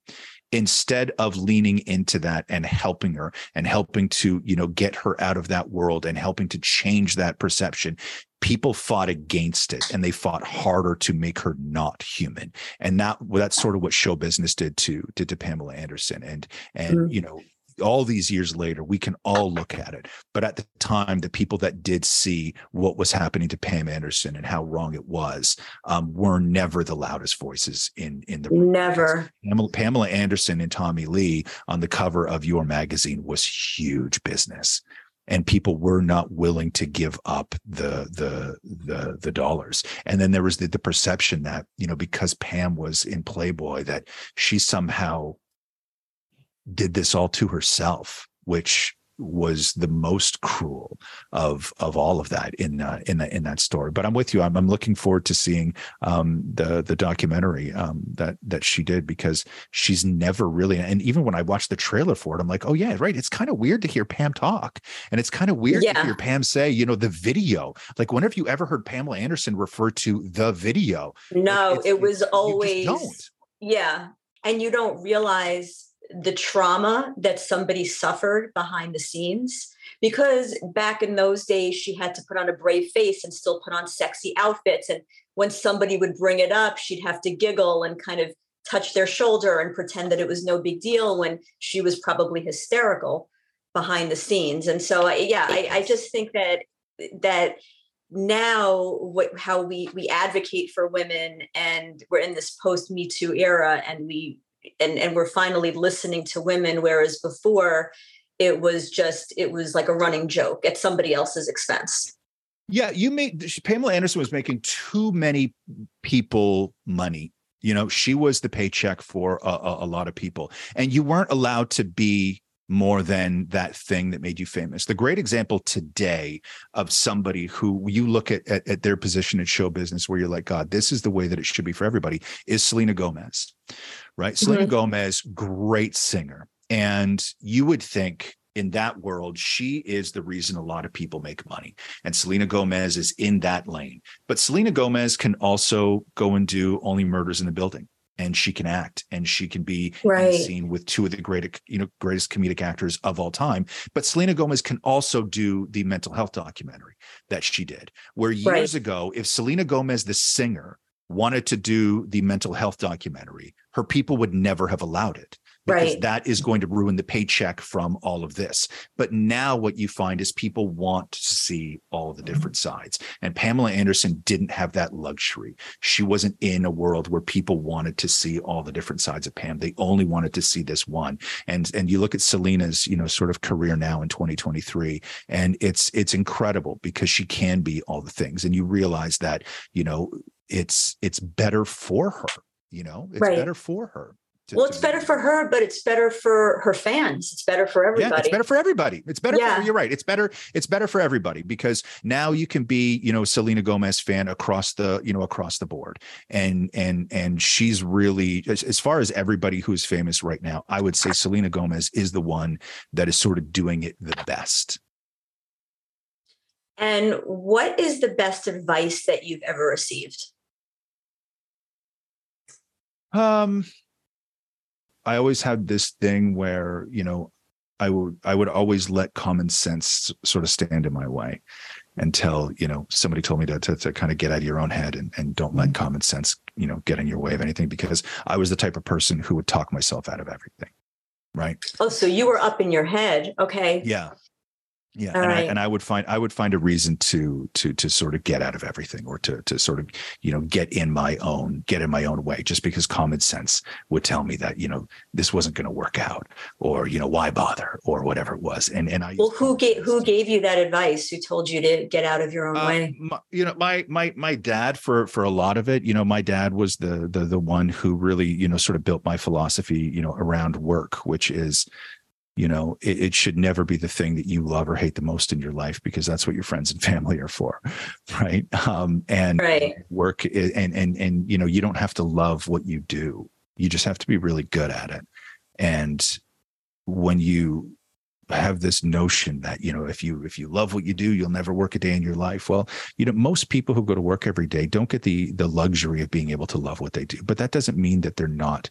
instead of leaning into that and helping her and helping to you know get her out of that world and helping to change that perception people fought against it and they fought harder to make her not human and that that's sort of what show business did to did to pamela anderson and and mm-hmm. you know all these years later, we can all look at it. But at the time, the people that did see what was happening to Pam Anderson and how wrong it was um, were never the loudest voices in in the never. Pamela, Pamela Anderson and Tommy Lee on the cover of your magazine was huge business and people were not willing to give up the the the the dollars and then there was the, the perception that you know because pam was in playboy that she somehow did this all to herself, which was the most cruel of of all of that in uh, in the, in that story. But I'm with you. I'm, I'm looking forward to seeing um, the the documentary um, that that she did because she's never really. And even when I watched the trailer for it, I'm like, oh yeah, right. It's kind of weird to hear Pam talk, and it's kind of weird yeah. to hear Pam say, you know, the video. Like, when have you ever heard Pamela Anderson refer to the video? No, it was always don't. Yeah, and you don't realize the trauma that somebody suffered behind the scenes because back in those days she had to put on a brave face and still put on sexy outfits. And when somebody would bring it up she'd have to giggle and kind of touch their shoulder and pretend that it was no big deal when she was probably hysterical behind the scenes. And so yeah I, I just think that that now what, how we we advocate for women and we're in this post me too era and we and and we're finally listening to women whereas before it was just it was like a running joke at somebody else's expense. Yeah you made pamela anderson was making too many people money. You know she was the paycheck for a, a, a lot of people. And you weren't allowed to be more than that thing that made you famous. The great example today of somebody who you look at, at, at their position in show business where you're like, God, this is the way that it should be for everybody is Selena Gomez right? Mm-hmm. Selena Gomez, great singer. And you would think in that world, she is the reason a lot of people make money. And Selena Gomez is in that lane. But Selena Gomez can also go and do only murders in the building. And she can act and she can be right. seen with two of the greatest, you know, greatest comedic actors of all time. But Selena Gomez can also do the mental health documentary that she did. Where years right. ago, if Selena Gomez, the singer, wanted to do the mental health documentary, her people would never have allowed it because right. that is going to ruin the paycheck from all of this. But now what you find is people want to see all the different sides. And Pamela Anderson didn't have that luxury. She wasn't in a world where people wanted to see all the different sides of Pam. They only wanted to see this one. And and you look at Selena's, you know, sort of career now in 2023 and it's it's incredible because she can be all the things and you realize that, you know, it's it's better for her you know it's right. better for her to, well it's better for her but it's better for her fans. It's better for everybody yeah, it's better for everybody. It's better yeah. for you're right. It's better it's better for everybody because now you can be you know selena gomez fan across the you know across the board. And and and she's really as, as far as everybody who's famous right now i would say selena gomez is the one that is sort of doing it the best. And what is the best advice that you've ever received? Um, I always had this thing where you know I would I would always let common sense sort of stand in my way until you know somebody told me to, to, to kind of get out of your own head and, and don't let mm-hmm. common sense you know get in your way of anything because I was the type of person who would talk myself out of everything right? Oh so you were up in your head okay. Yeah yeah and, right. I, and i would find i would find a reason to to to sort of get out of everything or to to sort of you know get in my own get in my own way just because common sense would tell me that you know this wasn't going to work out or you know why bother or whatever it was. And and i well who gave who gave you that advice? Who told you to get out of your own uh, way? my, you know my my my dad for for a lot of it you know my dad was the the the one who really you know sort of built my philosophy you know around work which is you know it, it, should never be the thing that you love or hate the most in your life because that's what your friends and family are for *laughs* right? Um and right. work and and and you know you don't have to love what you do. You just have to be really good at it. And when you have this notion that you know if you if you love what you do you'll never work a day in your life. Well you know most people who go to work every day don't get the the luxury of being able to love what they do but that doesn't mean that they're not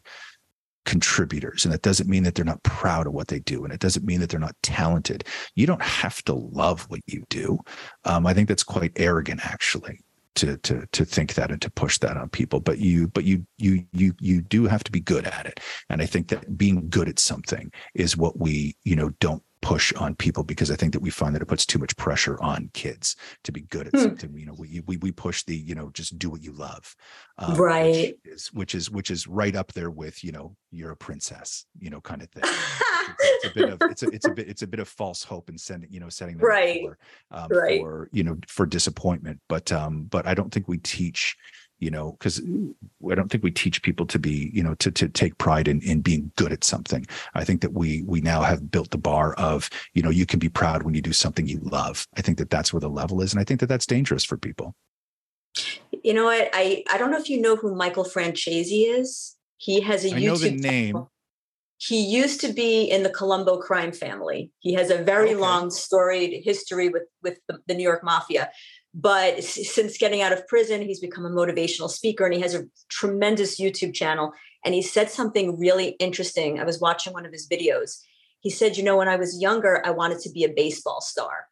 contributors. And that doesn't mean that they're not proud of what they do. And it doesn't mean that they're not talented. You don't have to love what you do. Um, i think that's quite arrogant actually to to to think that and to push that on people. But you but you you you you do have to be good at it. And i think that being good at something is what we you know don't push on people because I think that we find that it puts too much pressure on kids to be good at hmm. something. You know, we, we we push the you know just do what you love, um, right? Which is, which is which is right up there with you know you're a princess, you know, kind of thing. it's, it's, a bit of it's a it's a *laughs* bit it's a bit of false hope and sending you know setting them right for, um, right. for you know for disappointment. But um but I don't think we teach you know because i don't think we teach people to be you know to to take pride in in being good at something. I think that we we now have built the bar of you know you can be proud when you do something you love. I think that that's where the level is and i think that that's dangerous for people. You know what? I i don't know if you know who michael franzese is. He has a I youtube name. Channel. he used to be in the colombo crime family. He has a very okay. long storied history with with the, the new york mafia but since getting out of prison, he's become a motivational speaker and he has a tremendous YouTube channel. And he said something really interesting. I was watching one of his videos. He said, You know, when I was younger, I wanted to be a baseball star.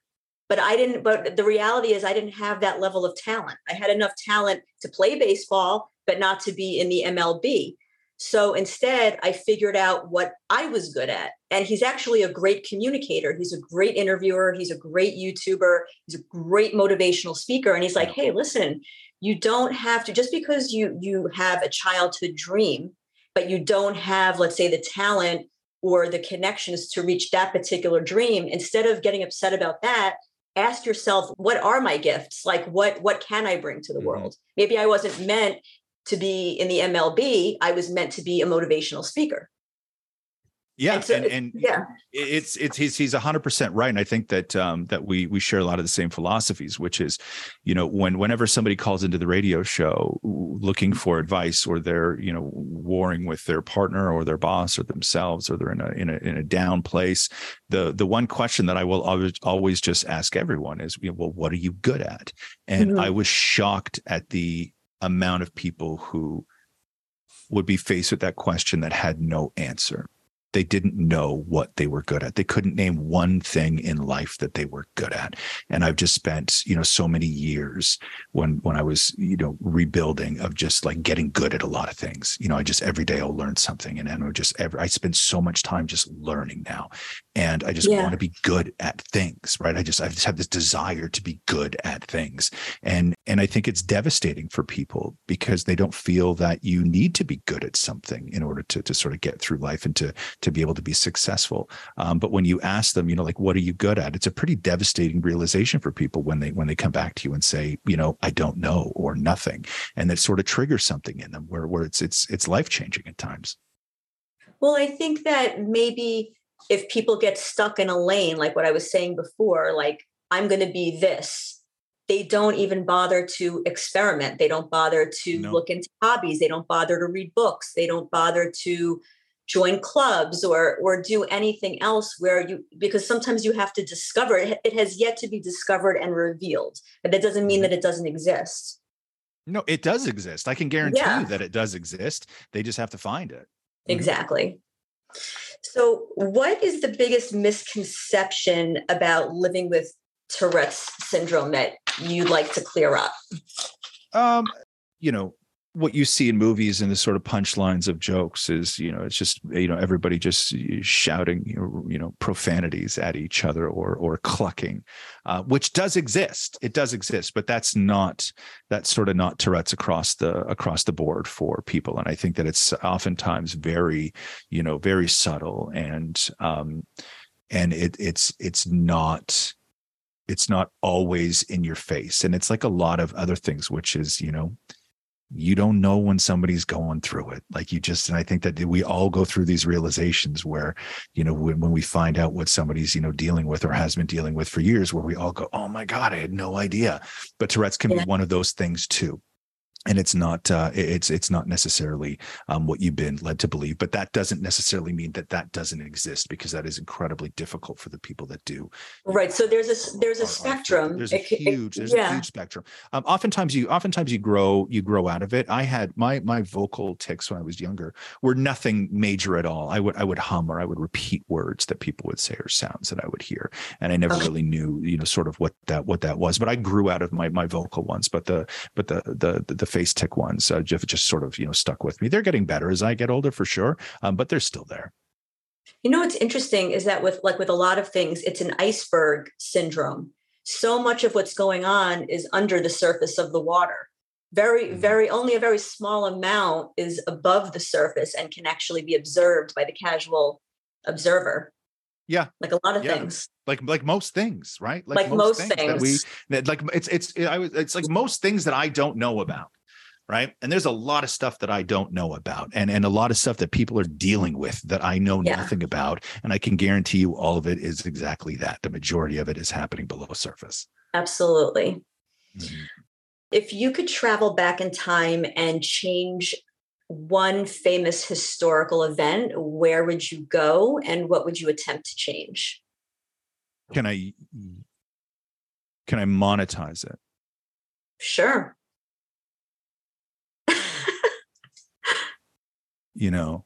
But I didn't, but the reality is, I didn't have that level of talent. I had enough talent to play baseball, but not to be in the MLB. So instead, I figured out what I was good at. And he's actually a great communicator. He's a great interviewer. He's a great YouTuber. He's a great motivational speaker. And he's like, hey, listen, you don't have to, just because you you have a childhood dream, but you don't have, let's say, the talent or the connections to reach that particular dream, instead of getting upset about that, ask yourself what are my gifts like what what can i bring to the mm-hmm. world maybe i wasn't meant to be in the MLB, I was meant to be a motivational speaker. Yeah, and, so, and, and, yeah, it's it's he's he's hundred percent right, and I think that um, that we we share a lot of the same philosophies, which is, you know, when whenever somebody calls into the radio show looking for advice, or they're you know warring with their partner or their boss or themselves, or they're in a in a in a down place, the the one question that I will always always just ask everyone is, well, what are you good at? And mm-hmm. I was shocked at the amount of people who would be faced with that question that had no answer they didn't know what they were good at. They couldn't name one thing in life that they were good at. And I've just spent, you know, so many years when when I was, you know, rebuilding of just like getting good at a lot of things. You know, I just every day I'll learn something and, and I just every I spend so much time just learning now. And I just yeah. want to be good at things, right? I just I just have this desire to be good at things. And and I think it's devastating for people because they don't feel that you need to be good at something in order to to sort of get through life and to to be able to be successful. Um, but when you ask them, you know, like, what are you good at? It's a pretty devastating realization for people when they when they come back to you and say, you know, I don't know or nothing, and that sort of triggers something in them where where it's it's it's life changing at times. Well, I think that maybe if people get stuck in a lane, like what I was saying before, like I'm going to be this, they don't even bother to experiment. They don't bother to no. look into hobbies. They don't bother to read books. They don't bother to join clubs or or do anything else where you because sometimes you have to discover it, it has yet to be discovered and revealed but that doesn't mean mm-hmm. that it doesn't exist no it does exist i can guarantee yeah. you that it does exist they just have to find it mm-hmm. exactly so what is the biggest misconception about living with tourette's syndrome that you'd like to clear up um you know what you see in movies and the sort of punchlines of jokes is you know it's just you know everybody just shouting you know, profanities at each other or or clucking uh, which does exist. It does exist but that's not that's sort of not tourette's across the across the board for people. And i think that it's oftentimes very you know very subtle and um and it it's it's not it's not always in your face. And it's like a lot of other things which is you know you don't know when somebody's going through it. Like you just and i think that we all go through these realizations where you know when, when we find out what somebody's you know dealing with or has been dealing with for years where we all go oh my god i had no idea. But tourette's can yeah. be one of those things too and it's not uh, it's it's not necessarily um, what you've been led to believe but that doesn't necessarily mean that that doesn't exist because that is incredibly difficult for the people that do right so there's a there's a spectrum there's a huge there's yeah. a huge spectrum um, oftentimes you oftentimes you grow you grow out of it i had my my vocal tics when i was younger were nothing major at all i would i would hum or i would repeat words that people would say or sounds that i would hear and i never okay. really knew you know sort of what that what that was but i grew out of my my vocal ones but the but the the the, the face tic ones uh, just, just sort of you know stuck with me. They're getting better as I get older for sure, um, but they're still there. You know what's interesting is that with like with a lot of things, it's an iceberg syndrome. So much of what's going on is under the surface of the water. Very, mm-hmm. very only a very small amount is above the surface and can actually be observed by the casual observer. Yeah. Like a lot of yeah. things. Like like most things, right? Like, like most, most things, things, that we that like it's it's I was it's like most things that I don't know about right? And there's a lot of stuff that i don't know about and and a lot of stuff that people are dealing with that i know yeah. nothing about and i can guarantee you all of it is exactly that. The majority of it is happening below surface. Absolutely. Mm-hmm. if you could travel back in time and change one famous historical event where would you go and what would you attempt to change? Can i can i monetize it? Sure you know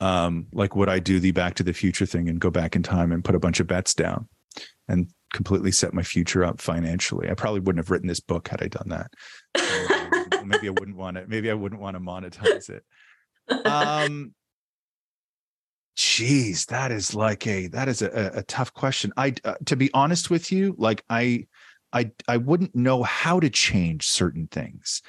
um like would i do the back to the future thing and go back in time and put a bunch of bets down and completely set my future up financially? I probably wouldn't have written this book had i done that. So maybe i wouldn't want to maybe i wouldn't want to monetize it. Um geez that is like a that is a, a tough question. I uh, to be honest with you like i i i wouldn't know how to change certain things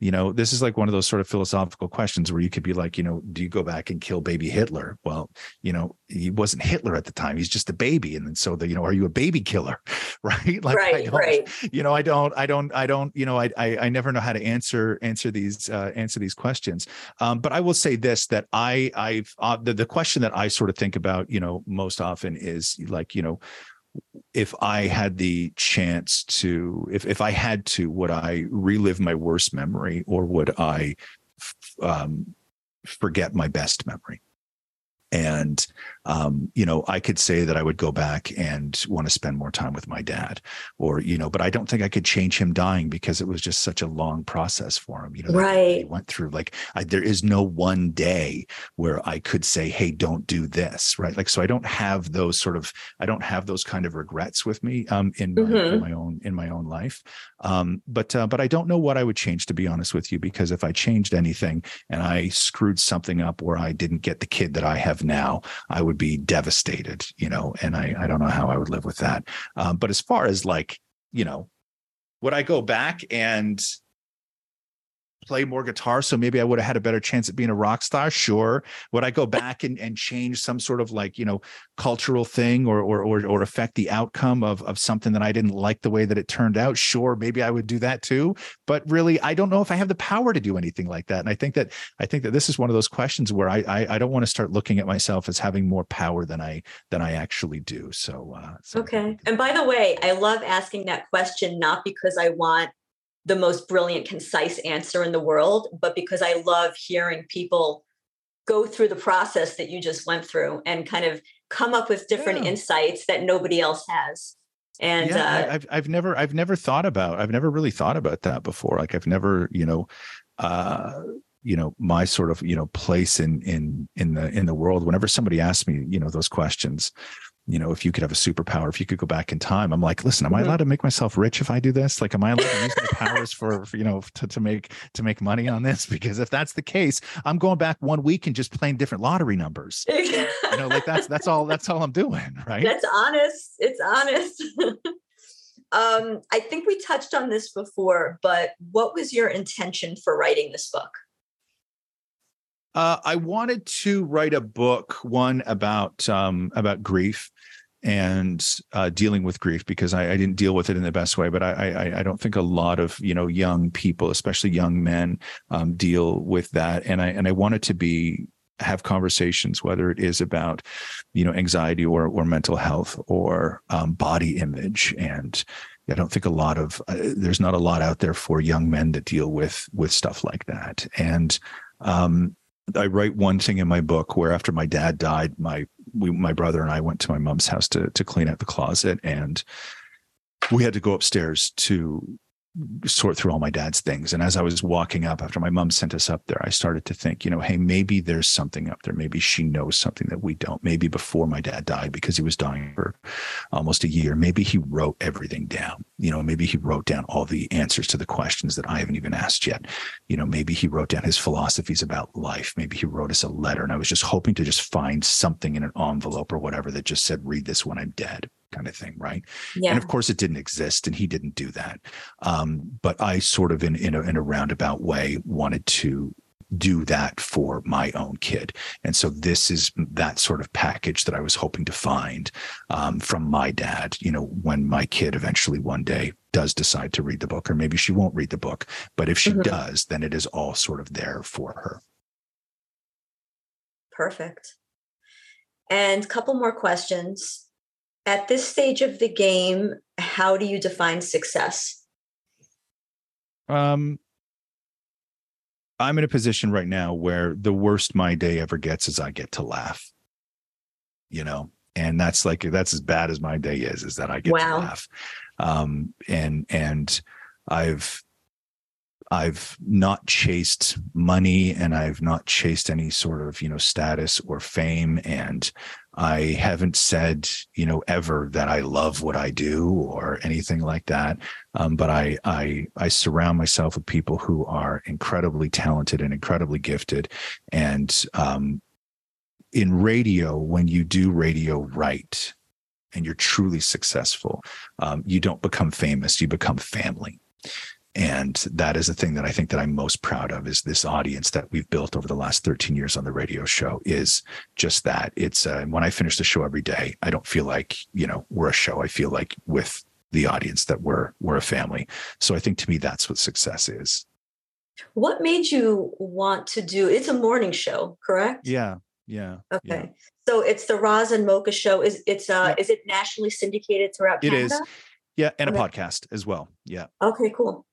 you know this is like one of those sort of philosophical questions where you could be like you know do you go back and kill baby hitler? Well you know he wasn't hitler at the time he's just a baby and then so the you know are you a baby killer? *laughs* Right? Like right, I right. you know i don't i don't i don't you know I, I i never know how to answer answer these uh answer these questions. Um but i will say this that i i've uh, the, the question that i sort of think about you know most often is like you know if I had the chance to, if if I had to, would I relive my worst memory or would I um, forget my best memory? And, um, you know, I could say that I would go back and want to spend more time with my dad or, you know, but I don't think I could change him dying because it was just such a long process for him, you know, right. he went through like, I, there is no one day where I could say, Hey, don't do this. Right. Like, so I don't have those sort of, I don't have those kind of regrets with me, um, in my, mm-hmm. in my own, in my own life. Um, but, uh, but I don't know what I would change to be honest with you, because if I changed anything and I screwed something up where I didn't get the kid that I have now, I would be devastated, you know, and I, I don't know how I would live with that. Um, but as far as like, you know, would I go back and play more guitar so maybe i would have had a better chance at being a rock star sure. Would i go back and, and change some sort of like you know cultural thing or, or or or affect the outcome of of something that i didn't like the way that it turned out? Sure maybe i would do that too. But really i don't know if i have the power to do anything like that. And i think that i think that this is one of those questions where i i, I don't want to start looking at myself as having more power than i than i actually do. So, uh, so okay. And by the way i love asking that question not because i want the most brilliant, concise answer in the world, but because I love hearing people go through the process that you just went through and kind of come up with different yeah. insights that nobody else has. And yeah, uh, I've I've never I've never thought about I've never really thought about that before. Like I've never you know uh you know my sort of you know place in in in the in the world whenever somebody asks me you know those questions you know, if you could have a superpower, if you could go back in time, I'm like, listen, am I mm-hmm. allowed to make myself rich if I do this? Like, am I allowed to use my powers for, for, you know, to, to make, to make money on this? *laughs* Because if that's the case, I'm going back one week and just playing different lottery numbers. *laughs* you know, like that's, that's all, that's all I'm doing. *laughs* Right. That's honest. It's honest. um, I think we touched on this before, but what was your intention for writing this book? Uh, I wanted to write a book, one about um, about grief and uh, dealing with grief because I, I, didn't deal with it in the best way. But I, I, I, don't think a lot of you know young people, especially young men, um, deal with that. And I and I wanted to be have conversations, whether it is about you know anxiety or or mental health or um, body image and I don't think a lot of uh, there's not a lot out there for young men to deal with with stuff like that. And um, I write one thing in my book where after my dad died, my we, my brother and I went to my mom's house to to clean out the closet, and we had to go upstairs to sort through all my dad's things. And as I was walking up after my mom sent us up there, I started to think, you know, hey, maybe there's something up there. Maybe she knows something that we don't. Maybe before my dad died, because he was dying for almost a year, maybe he wrote everything down. You know, maybe he wrote down all the answers to the questions that I haven't even asked yet. You know, maybe he wrote down his philosophies about life. Maybe he wrote us a letter. And I was just hoping to just find something in an envelope or whatever that just said, read this when I'm dead kind of thing, right? Yeah. And of course, it didn't exist, and he didn't do that. Um, but I sort of, in in a, in a roundabout way, wanted to do that for my own kid. And so this is that sort of package that I was hoping to find um, from my dad, you know, when my kid eventually one day does decide to read the book, or maybe she won't read the book, but if she mm-hmm. does, then it is all sort of there for her. Perfect. And a couple more questions at this stage of the game, how do you define success? Um, I'm in a position right now where the worst my day ever gets is I get to laugh. You know, and that's like that's as bad as my day is, is that I get wow. to laugh. Um, and and I've I've not chased money and I've not chased any sort of, you know, status or fame. And I haven't said, you know, ever that I love what I do or anything like that. Um, but I, I, I surround myself with people who are incredibly talented and incredibly gifted. And, um, in radio, when you do radio right and you're truly successful, um, you don't become famous, you become family and that is the thing that i think that i'm most proud of is this audience that we've built over the last 13 years on the radio show is just that. It's uh, when i finish the show every day i don't feel like you know we're a show. I feel like with the audience that we're we're a family. So i think to me that's what success is. What made you want to do it's a morning show correct? Yeah yeah okay. Yeah. so it's the Roz and Mocha show. Is it's uh yeah. is it nationally syndicated throughout Canada? it is. Yeah and okay. a podcast as well. Yeah. Okay cool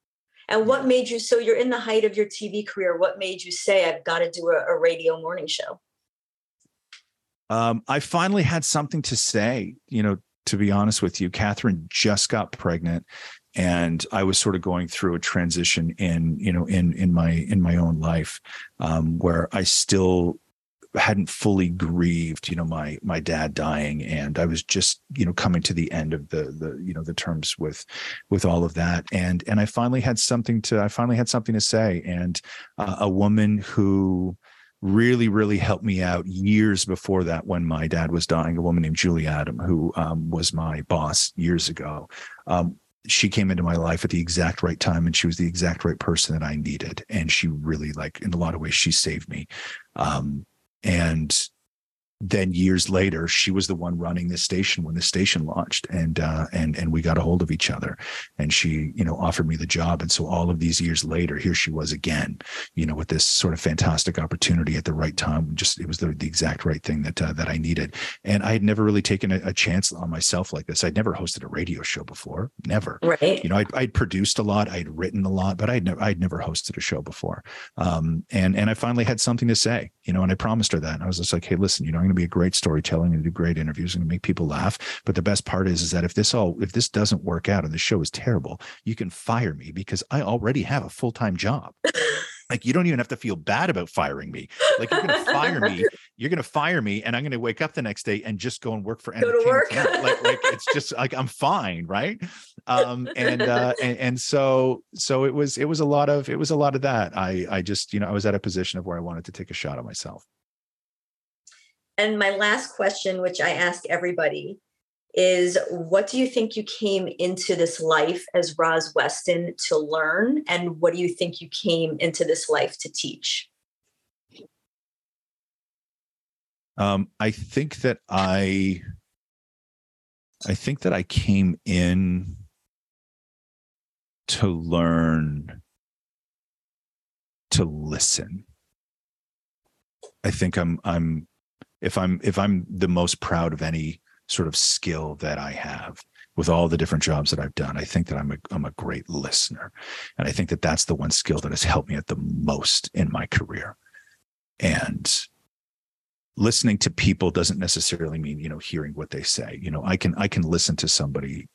and what made you, so you're in the height of your TV career, what made you say, I've got to do a, a radio morning show? Um, I finally had something to say, you know, to be honest with you. Catherine just got pregnant and I was sort of going through a transition in, you know, in, in my, in my own life, um, where I still hadn't fully grieved, you know, my my dad dying, and I was just, you know, coming to the end of the the you know the terms with with all of that, and and I finally had something to I finally had something to say, and uh, a woman who really really helped me out years before that when my dad was dying a woman named julie adam who um, was my boss years ago. Um, she came into my life at the exact right time and she was the exact right person that i needed. And she really like in a lot of ways she saved me. Um, and then years later, she was the one running the station when the station launched, and uh, and and we got a hold of each other, and she, you know, offered me the job, and so all of these years later, here she was again, you know, with this sort of fantastic opportunity at the right time. Just it was the, the exact right thing that uh, that I needed, and I had never really taken a, a, chance on myself like this. I'd never hosted a radio show before, never. Right. You know, I'd, I'd produced a lot, I'd written a lot, but I'd never I'd never hosted a show before, um, and and I finally had something to say, you know, and I promised her that, and I was just like, hey, listen, you know going to be a great storytelling and do great interviews and make people laugh. But the best part is, is that if this all, if this doesn't work out and the show is terrible, you can fire me because I already have a full time job. like you don't even have to feel bad about firing me. Like you're to fire me. *laughs* You're going to fire me, and I'm going to wake up the next day and just go and work for go to work. like, like it's just like I'm fine, right? Um, and uh, *laughs* and and so so it was it was a lot of it was a lot of that. I I just you know I was at a position of where I wanted to take a shot at myself. And my last question, which I ask everybody, is what do you think you came into this life as Roz Weston to learn? And what do you think you came into this life to teach? Um, I think that I I think that I came in to learn to listen. I think I'm I'm if I'm if I'm the most proud of any sort of skill that I have, with all the different jobs that I've done, I think that I'm a, I'm a great listener. And I think that that's the one skill that has helped me at the most in my career. And listening to people doesn't necessarily mean, you know, hearing what they say. You know, I can, I can listen to somebody,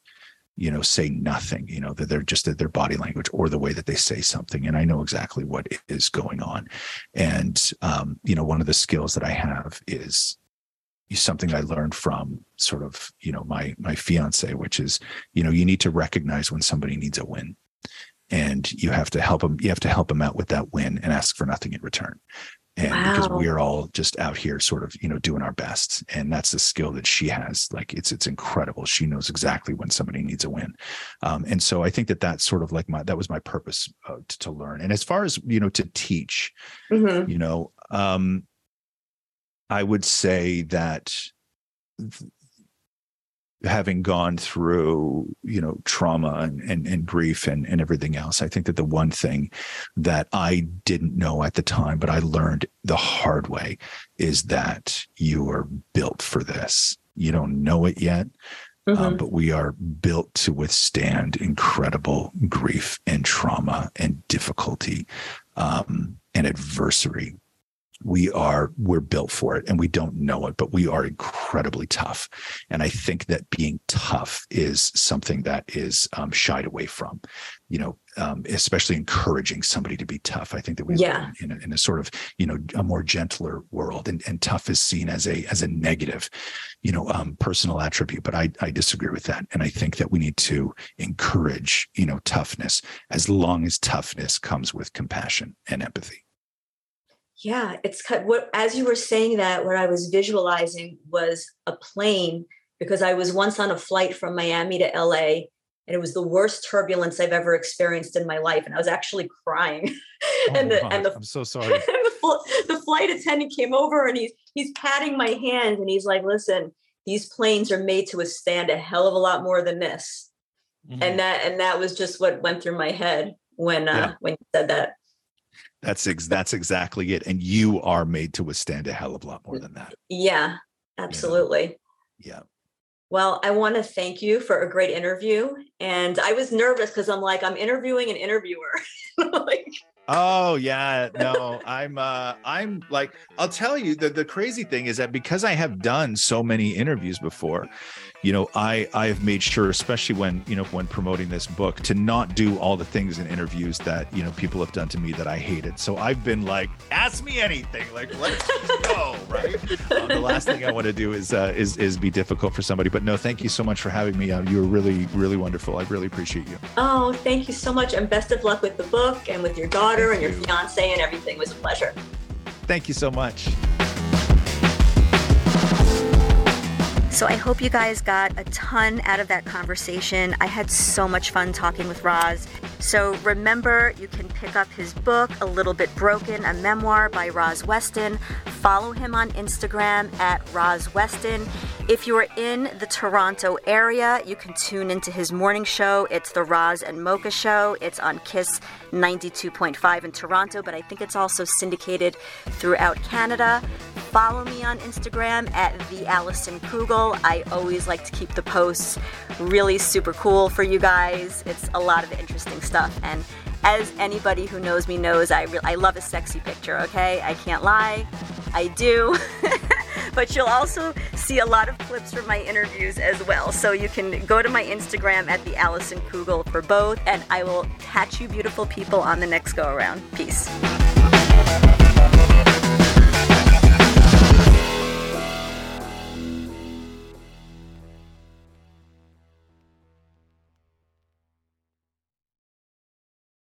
you know, say nothing, you know, that they're just that their body language or the way that they say something. And I know exactly what is going on. And, um, you know, one of the skills that I have is something I learned from sort of, you know, my my fiance, which is, you know, you need to recognize when somebody needs a win. And you have to help them, you have to help them out with that win and ask for nothing in return. And wow. because we're all just out here sort of, you know, doing our best. And that's the skill that she has. Like it's it's incredible. She knows exactly when somebody needs a win. Um, and so I think that that's sort of like my that was my purpose uh, to, to, learn. And as far as, you know, to teach, mm-hmm. you know, um, I would say that having gone through you know trauma and, and, and grief and, and everything else i think that the one thing that i didn't know at the time but i learned the hard way is that you are built for this you don't know it yet um, mm-hmm. um, but we are built to withstand incredible grief and trauma and difficulty um, and adversary we are we're built for it and we don't know it but we are incredibly tough. And i think that being tough is something that is um, shied away from you know um, especially encouraging somebody to be tough. I think that we yeah. live in a, in a sort of you know a more gentler world and, and tough is seen as a as a negative you know um, personal attribute but i i disagree with that. And i think that we need to encourage you know toughness as long as toughness comes with compassion and empathy yeah, it's cut. What as you were saying that, what I was visualizing was a plane because I was once on a flight from Miami to LA, and it was the worst turbulence I've ever experienced in my life, and I was actually crying. *laughs* Oh and the and the I'm so *laughs* sorry. the, the flight attendant came over and he's he's patting my hand and he's like, "Listen, these planes are made to withstand a hell of a lot more than this." Mm-hmm. And that and that was just what went through my head when uh, yeah. when you said that. That's ex- that's exactly it. And you are made to withstand a hell of a lot more than that. Yeah, absolutely. Know? Yeah. Well, I want to thank you for a great interview. And I was nervous because I'm like, I'm interviewing an interviewer. *laughs* like, oh yeah, no, I'm uh I'm like, I'll tell you the, the crazy thing is that because I have done so many interviews before, you know i i have made sure especially when you know when promoting this book to not do all the things in interviews that you know people have done to me that i hated. So i've been like ask me anything. Like let's *laughs* go right? Um, the last thing i want to do is uh, is is be difficult for somebody. But no thank you so much for having me uh, you were really really wonderful. I really appreciate you. Oh thank you so much and best of luck with the book and with your daughter thank and you. your fiance and everything. It was a pleasure. Thank you so much So I hope you guys got a ton out of that conversation. I had so much fun talking with Roz. So remember, you can pick up his book, A Little Bit Broken, a memoir by Roz Weston. Follow him on Instagram at Roz Weston. If you are in the Toronto area, you can tune into his morning show. It's the Roz and Mocha Show. It's on Kiss 92.5 in Toronto, but I think it's also syndicated throughout Canada. Follow me on Instagram at the Allison Kugel. I always like to keep the posts really super cool for you guys. It's a lot of interesting stuff. And as anybody who knows me knows, I, re- I love a sexy picture, okay? I can't lie. I do. *laughs* but you'll also see a lot of clips from my interviews as well. So you can go to my Instagram at the Allison Kugel for both, and I will catch you beautiful people on the next go around. Peace.